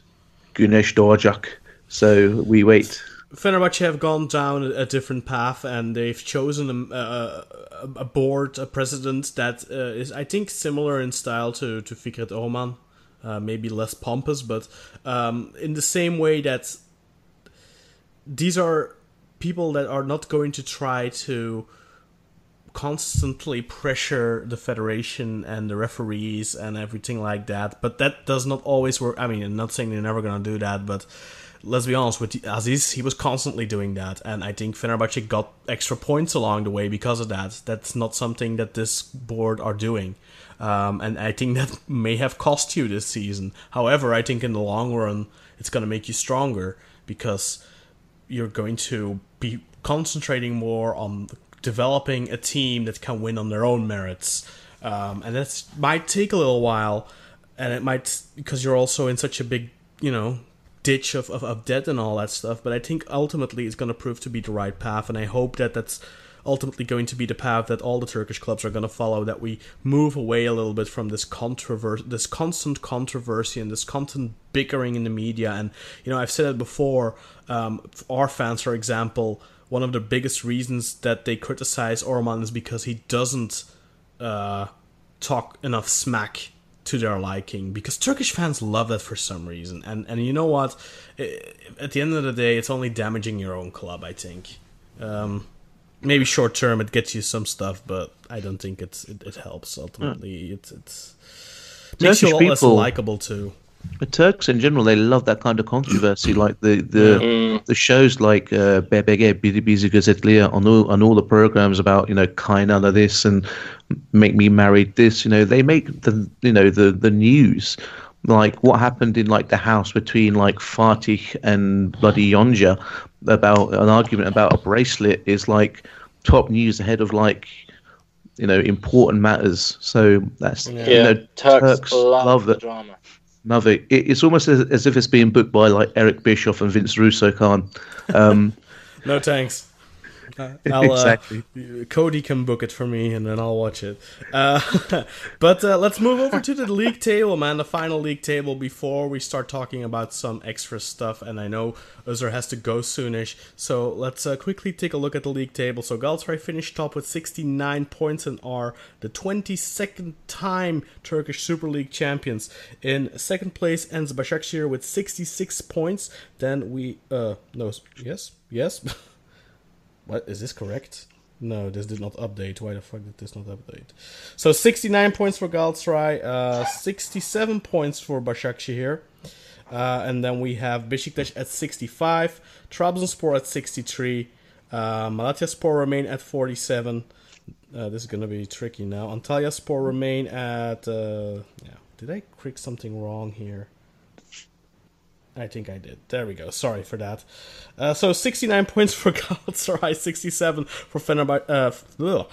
Gunesh Dorjak, so we wait. Fenerbahce have gone down a, different path, and they've chosen a, a, a board, a president that uh, is, I think, similar in style to to Fikret Orman, uh, maybe less pompous, but um, in the same way that these are people that are not going to try to constantly pressure the federation and the referees and everything like that. But that does not always work. I mean, I'm not saying they're never to do that, but let's be honest with Aziz, he was constantly doing that, and I think Fenerbahce got extra points along the way because of that. That's not something that this board are doing. Um, and I think that may have cost you this season. However, I think in the long run, it's going to make you stronger because you're going to be concentrating more on developing a team that can win on their own merits. Um, and that might take a little while, and it might because you're also in such a big, you know, ditch of, of, of debt and all that stuff. But I think ultimately it's going to prove to be the right path, and I hope that that's ultimately going to be the path that all the Turkish clubs are going to follow. That we move away a little bit from this controversy, this constant controversy, and this constant bickering in the media. And you know, I've said it before. Um, our fans, for example, one of the biggest reasons that they criticize Orman is because he doesn't uh, talk enough smack to their liking because Turkish fans love that for some reason. And and you know what? At the end of the day, it's only damaging your own club. I think. Um, maybe short term it gets you some stuff, but I don't think it's it, it helps ultimately. It's it's makes you a lot less likable too. The Turks in general, they love that kind of controversy, like the the the, the shows like uh, BBG, Bizi Gazetlia, on all on all the programs about you know kind of this and make me married this. You know, they make the you know the the news like what happened in like the house between like Fatih and bloody Yonca about an argument about a bracelet is like top news ahead of like you know important matters. So that's Yeah, you know Turks, Turks love, love the that. drama. It. it. It's almost as, as if it's being booked by like Eric Bischoff and Vince Russo. Khan. Um, No thanks. Uh, I'll, uh, exactly. Cody can book it for me, and then I'll watch it. Uh, but uh, let's move over to the league table, man. The final league table before we start talking about some extra stuff. And I know Özer has to go soonish, so let's uh, quickly take a look at the league table. So Galatasaray finished top with 69 points and are the 22nd time Turkish Super League champions. In second place ends Başakşehir with 66 points. Then we uh no yes yes. What is this correct? No, this did not update. Why the fuck did this not update? So 69 points for Galatasaray, uh, 67 points for Başakşehir. Uh, and then we have Besiktas at 65, Trabzonspor at 63, uh, Malatyaspor remain at 47. Uh, this is gonna be tricky now. Antalyaspor remain at. Uh, yeah, did I click something wrong here? I think I did. There we go. Sorry for that. Uh, so 69 points for Galatasaray, 67 for Fenerbahce. Uh,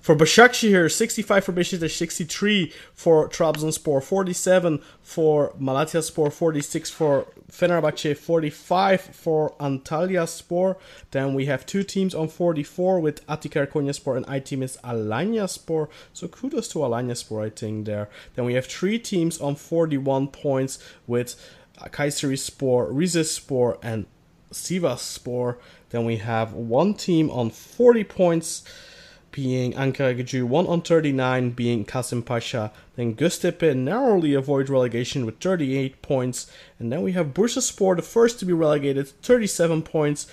for Başakşehir, 65 for Beşiktaş, 63 for Trabzonspor, 47 for Malatyaspor, 46 for Fenerbahce, 45 for Antalyaspor. Then we have two teams on 44 with Atiker Konyaspor and Aytemiz Alanyaspor. So kudos to Alanya Alanyaspor, I think there. Then we have three teams on 41 points with Kayseri Spor, Rizespor, and Sivas Sivasspor. Then we have one team on 40 points, being Ankara Gücü, one on 39, being Kasımpaşa. Then Göztepe narrowly avoid relegation with 38 points. And then we have Bursaspor, the first to be relegated, 37 points.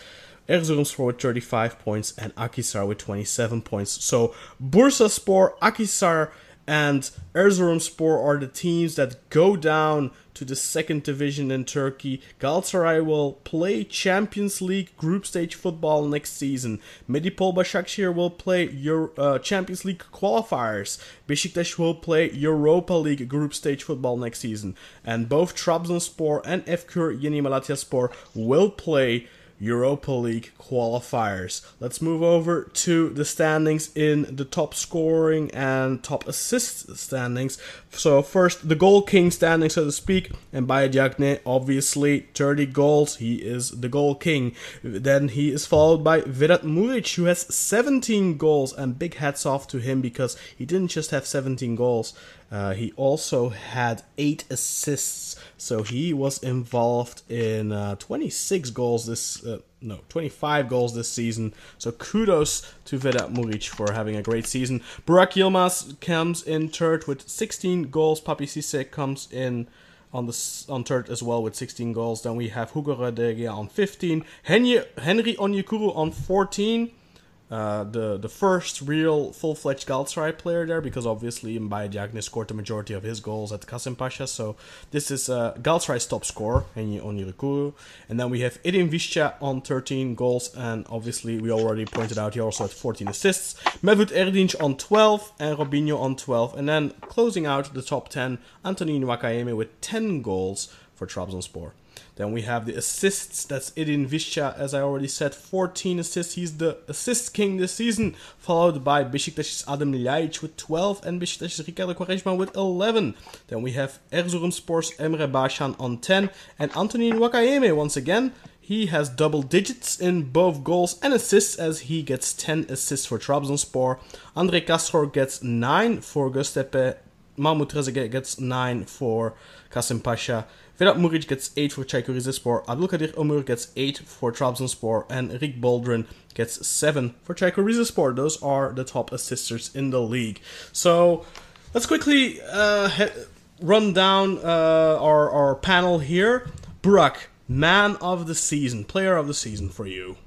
Erzurumspor with 35 points and Akhisar with 27 points. So Bursaspor, Akhisar, and Erzurumspor are the teams that go down to the second division in Turkey. Galatasaray will play Champions League group stage football next season. Medipol Başakşehir will play Euro, uh, Champions League qualifiers. Beşiktaş will play Europa League group stage football next season. And both Trabzonspor and Evkur Yeni Malatyaspor will play Europa League qualifiers. Let's move over to the standings in the top scoring and top assist standings. So first, the goal king standing, so to speak, and Mbaye Diagne, obviously 30 goals. He is the goal king. Then he is followed by Vedat Muric, who has 17 goals, and big hats off to him because he didn't just have 17 goals. Uh, he also had eight assists, so he was involved in uh, 26 goals this. Uh, no, 25 goals this season. So kudos to Vedat Muric for having a great season. Burak Yilmaz comes in third with 16 goals. Papiss Cisse comes in on the on third as well with 16 goals. Then we have Hugo Rodriguez on 15. Henry, Henry Onyekuru on 14. Uh, the the first real full fledged Galatasaray player there because obviously Mbaye Diagne scored the majority of his goals at Kasımpaşa. So this is uh, Galatasaray's top scorer, Onyekuru. And then we have Edin Visca on 13 goals, and obviously we already pointed out he also had 14 assists. Mevlut Erdinç on 12 and Robinho on 12. And then closing out the top 10, Anthony Nwakaeme with 10 goals for Trabzonspor. Then we have the assists. That's Edin Visca, as I already said, 14 assists. He's the assist king this season, followed by Besiktas's Adam Ljajic with 12 and Besiktas's Ricardo Quaresma with 11. Then we have Erzurumspor's Emrah Başsan on 10 and Anthony Nwakaeme once again. He has double digits in both goals and assists as he gets 10 assists for Trabzonspor. Andre Castro gets 9 for Göztepe. Mahmoud Trezeguet gets 9 for Kasımpaşa. Vedat Muric gets 8 for Çaykur Rizespor. Abdulkadir Ömür gets 8 for Trabzonspor. And Rick Baldwin gets 7 for Çaykur Rizespor. Those are the top assisters in the league. So let's quickly uh, run down uh, our, our panel here. Burak, man of the season, player of the season for you.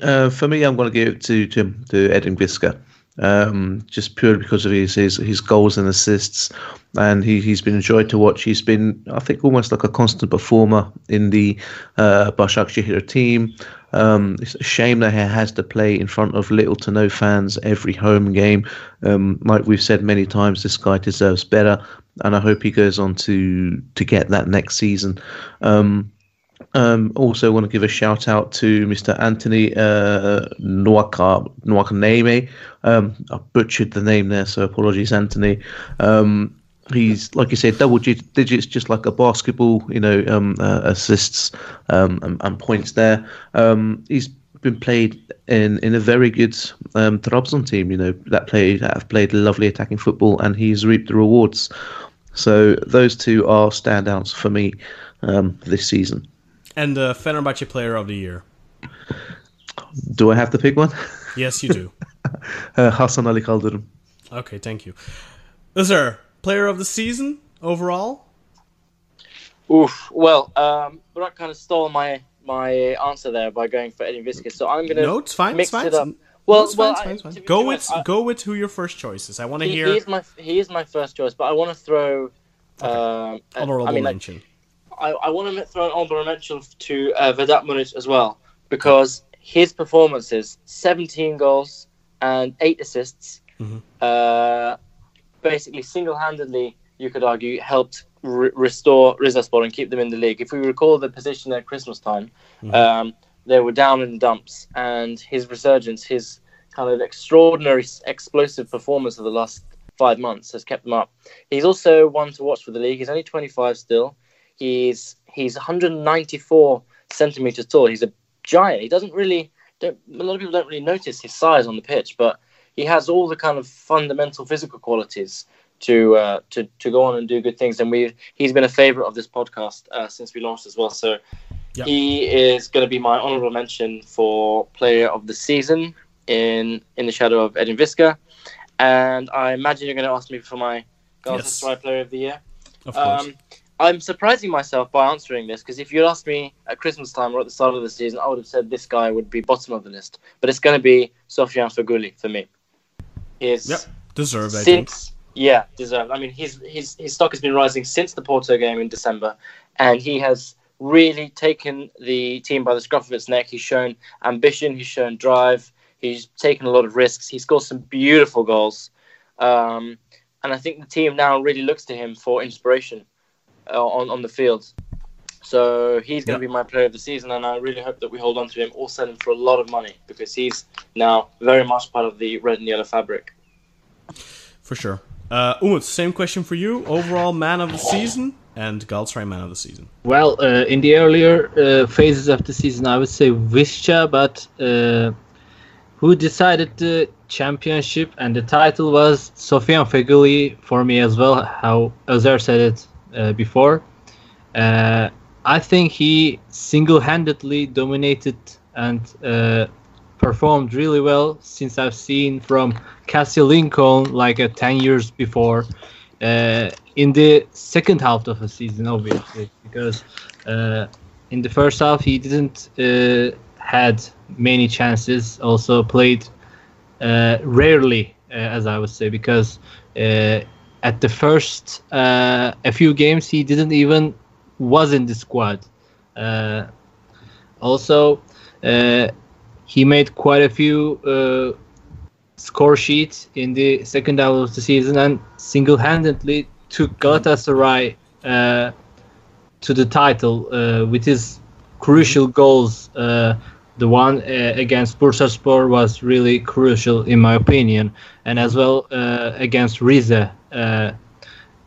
Uh, for me, I'm going to give it to to, to Edin Visca. Um, just purely because of his, his his goals and assists, and he he's been enjoyed to watch. He's been, I think, almost like a constant performer in the uh, Başakşehir team. Um, it's a shame that he has to play in front of little to no fans every home game. Um, like we've said many times, this guy deserves better, and I hope he goes on to to get that next season. Um, um, also, want to give a shout out to Mr. Anthony uh, Nwaka, Nwakaneme. Um, I butchered the name there, so apologies, Anthony. Um, he's like you said, double digits, just like a basketball. You know, um, uh, assists um, and, and, points there. Um, he's been played in in a very good um, Trabzon team. You know that played that have played lovely attacking football, and he's reaped the rewards. So those two are standouts for me um, this season. And the Fenerbahce Player of the Year. Do I have to pick one? Yes, you do. uh, Hasan Ali Kaldırım. Okay, thank you. Is there player of the season overall? Oof. Well, um, Burak kind of stole my my answer there by going for Edin Visca, so I'm gonna no, it's fine, mix it's fine. it up. Well, no, it's well, fine, I, it's fine, it's fine. Go with I, go with who your first choice is. I want to he, hear. He is my he is my first choice, but I want to throw. Okay. Um, honorable I mean, mention. I, I want to throw an honorable mention to uh, Vedat Muric as well because his performances, 17 goals and eight assists, mm-hmm. uh, basically single-handedly, you could argue, helped re- restore Rizespor and keep them in the league. If we recall the position at Christmas time, mm-hmm. um, they were down in the dumps, and his resurgence, his kind of extraordinary, explosive performance of the last five months has kept them up. He's also one to watch for the league. He's only 25 still. He's he's 194 centimeters tall. He's a giant. He doesn't really. Don't, a lot of people don't really notice his size on the pitch, but he has all the kind of fundamental physical qualities to uh, to to go on and do good things. And we he's been a favorite of this podcast uh, since we launched as well. So yep. he is going to be my honorable mention for player of the season in in the shadow of Edin Visca. And I imagine you're going to ask me for my Galatasaray yes. player of the year. Of course. Um, I'm surprising myself by answering this because if you'd asked me at Christmas time or at the start of the season, I would have said this guy would be bottom of the list. But it's going to be Sofian Feghouli for me. He's yep, deserved. Since yeah, deserved. I mean, his his his stock has been rising since the Porto game in December, and he has really taken the team by the scruff of its neck. He's shown ambition. He's shown drive. He's taken a lot of risks. He scored some beautiful goals, um, and I think the team now really looks to him for inspiration uh, on on the field. So he's going to be my player of the season, and I really hope that we hold on to him or sell him for a lot of money because he's now very much part of the red and yellow fabric. For sure. Uh, Umut, same question for you. Overall man of the season and Galatasaray man of the season. Well, uh, in the earlier uh, phases of the season, I would say Visca, but uh, who decided the championship and the title was Sofian Feghouli for me as well. How Özer said it uh, before. Uh, I think he single-handedly dominated and uh, performed really well since I've seen from Cassie Lincoln like uh, 10 years before uh, in the second half of the season, obviously, because uh, in the first half he didn't uh, had many chances. Also played rarely, as I would say, because at the first a few games he didn't even was in the squad. also he made quite a few uh, score sheets in the second half of the season and single-handedly took Galatasaray uh, to the title uh, with his crucial goals. Uh, the one uh, against Bursaspor was really crucial in my opinion, and as well uh, against Rize. Uh,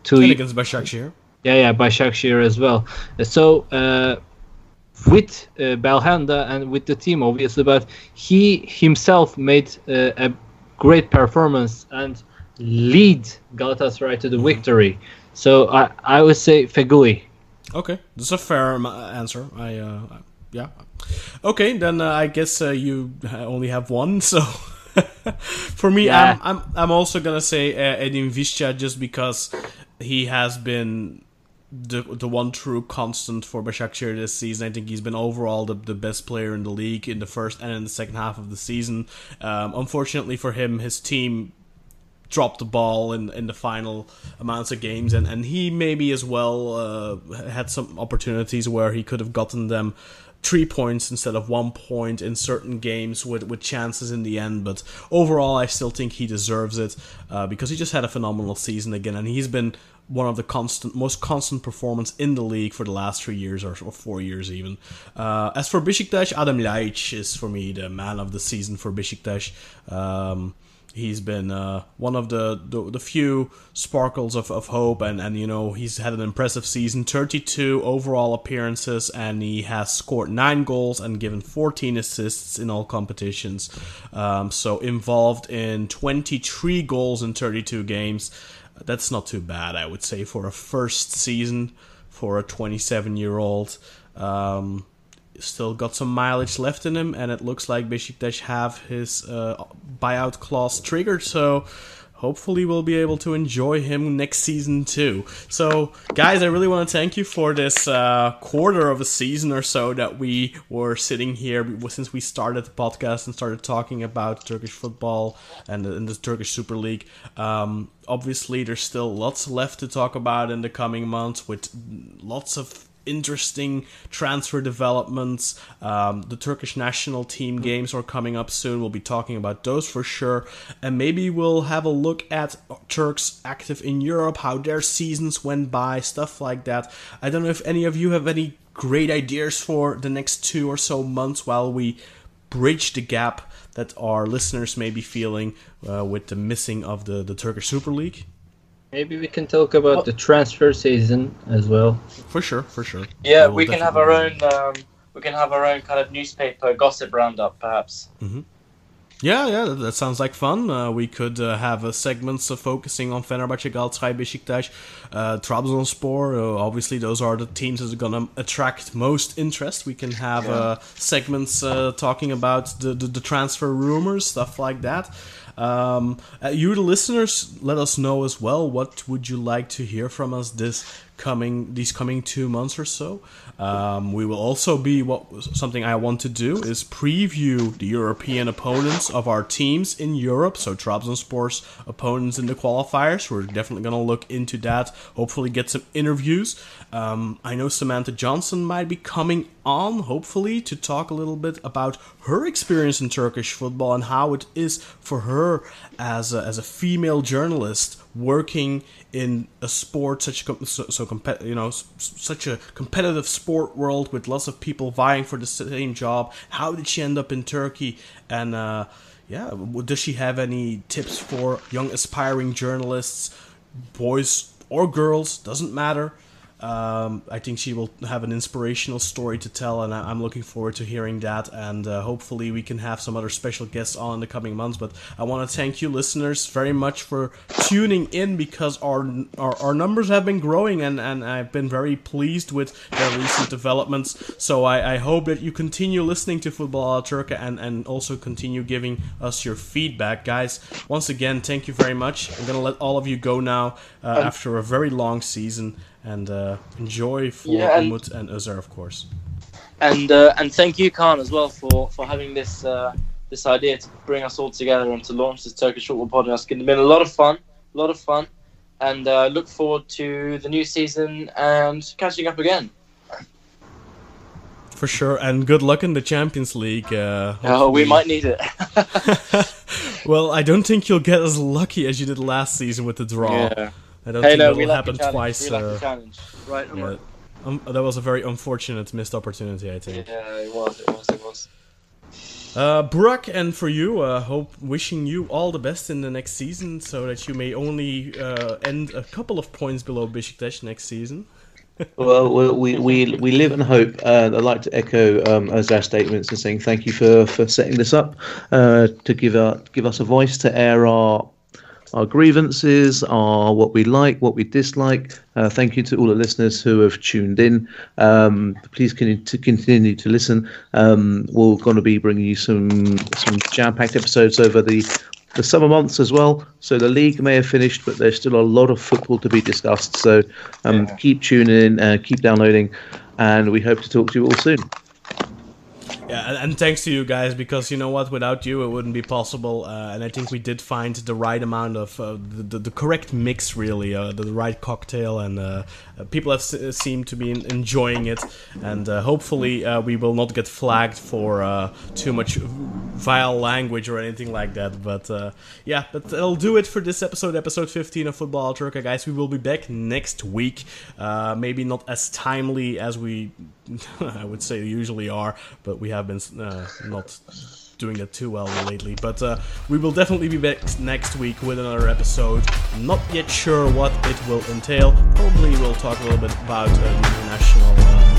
to and against Başakşehir. Yeah, yeah, Başakşehir as well. So with uh, Belhanda and with the team, obviously, but he himself made uh, a great performance and lead Galatasaray to the mm-hmm. victory. So I, I would say Feghouli. Okay, that's a fair answer. I uh, yeah. Okay, then uh, I guess uh, you only have one. So for me, yeah. I'm, I'm I'm also gonna say uh, Edin Visca just because he has been the the one true constant for Başakşehir this season. I think he's been overall the, the best player in the league in the first and in the second half of the season. Um, unfortunately for him, his team dropped the ball in, in the final amounts of games, and, and he maybe as well uh, had some opportunities where he could have gotten them three points instead of one point in certain games with, with chances in the end. But overall, I still think he deserves it uh, because he just had a phenomenal season again, and he's been one of the constant, most constant performance in the league for the last three years or, or four years even. Uh, as for Besiktas, Adam Ljajic is for me the man of the season for Besiktas. Um, he's been uh, one of the, the, the few sparkles of, of hope and, and you know he's had an impressive season. 32 overall appearances and he has scored 9 goals and given 14 assists in all competitions. Um, so involved in 23 goals in 32 games. That's not too bad i would say for a first season for a 27 year old um, still got some mileage left in him, and it looks like Besiktas have his uh, buyout clause triggered. So hopefully we'll be able to enjoy him next season too. So, guys, I really want to thank you for this uh, quarter of a season or so that we were sitting here since we started the podcast and started talking about Turkish football and the, and the Turkish Super League. Um, obviously, there's still lots left to talk about in the coming months with lots of interesting transfer developments. Um, the Turkish national team games are coming up soon. We'll be talking about those for sure. And maybe we'll have a look at Turks active in Europe, how their seasons went by, stuff like that. I don't know if any of you have any great ideas for the next two or so months while we bridge the gap that our listeners may be feeling uh, with the missing of the, the Turkish Super League. Maybe we can talk about the transfer season as well. For sure, for sure. Yeah, we can have our own. Um, we can have our own kind of newspaper gossip roundup, perhaps. Mm-hmm. Yeah, yeah, that sounds like fun. Uh, we could uh, have uh, segments focusing on Fenerbahce, Galatasaray, Besiktas, uh, Trabzonspor. Uh, obviously, those are the teams that are going to attract most interest. We can have yeah. Uh, segments uh, talking about the, the, the transfer rumors, stuff like that. Um, uh, you, the listeners, let us know as well. What would you like to hear from us this coming these coming two months or so? Um, we will also be what something I want to do is preview the European opponents of our teams in Europe. So Trabzonspor's opponents in the qualifiers. We're definitely going to look into that. Hopefully, get some interviews. Um, I know Samantha Johnson might be coming on, hopefully, to talk a little bit about her experience in Turkish football and how it is for her as a, as a female journalist working in a sport such so, so you know such a competitive sport world with lots of people vying for the same job. How did she end up in Turkey? And uh, yeah, does she have any tips for young aspiring journalists, boys or girls? Doesn't matter. Um, I think she will have an inspirational story to tell, and I, am looking forward to hearing that. And uh, hopefully, we can have some other special guests on in the coming months. But I want to thank you, listeners, very much for tuning in because our our, our numbers have been growing, and, and I've been very pleased with the recent developments. So I, I hope that you continue listening to Football Turka and, and also continue giving us your feedback, guys. Once again, thank you very much. I'm gonna let all of you go now uh, after a very long season and uh, enjoy for yeah, and, Umut and of course. And uh, and thank you, Khan, as well for for having this uh, this idea to bring us all together and to launch this Turkish football podcast. It's been a lot of fun, a lot of fun, and uh, look forward to the new season and catching up again. For sure, and good luck in the Champions League. Uh, oh, we might need it. well, I don't think you'll get as lucky as you did last season with the draw. Yeah. I don't hey, think no, that will happen twice. We uh, challenge. Right, yeah. Um, that was a very unfortunate missed opportunity, I think. Yeah, it was. It was. It was. Uh, Burak, and for you, uh, hope wishing you all the best in the next season, so that you may only uh, end a couple of points below Besiktas next season. well, we, we we live in hope. Uh, I'd like to echo um, Özer's statements and saying thank you for, for setting this up uh, to give our, give us a voice to air our our grievances, our what we like, what we dislike. Uh, thank you to all the listeners who have tuned in. Um, please continue to, continue to listen. Um, we're going to be bringing you some some jam-packed episodes over the the summer months as well. So the league may have finished, but there's still a lot of football to be discussed. So um, keep tuning in, uh, keep downloading, and we hope to talk to you all soon. Yeah, and, and, thanks to you guys because you know what, without you it wouldn't be possible. Uh, and I think we did find the right amount of uh, the, the, the correct mix, really, uh, the, the, right cocktail, and uh, Uh, people have s- uh, seemed to be enjoying it. And uh, hopefully uh, we will not get flagged for too much vile language or anything like that. But yeah, but that'll do it for this episode, episode 15 of Football Turka, guys. We will be back next week. maybe not as timely as we, I would say, usually are, but we have been uh, not doing it too well lately. But uh, we will definitely be back next week with another episode. Not yet sure what it will entail. Probably we'll talk a little bit about uh, the international,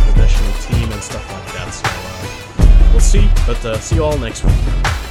international team and stuff like that. So uh, we'll see. But uh, see you all next week.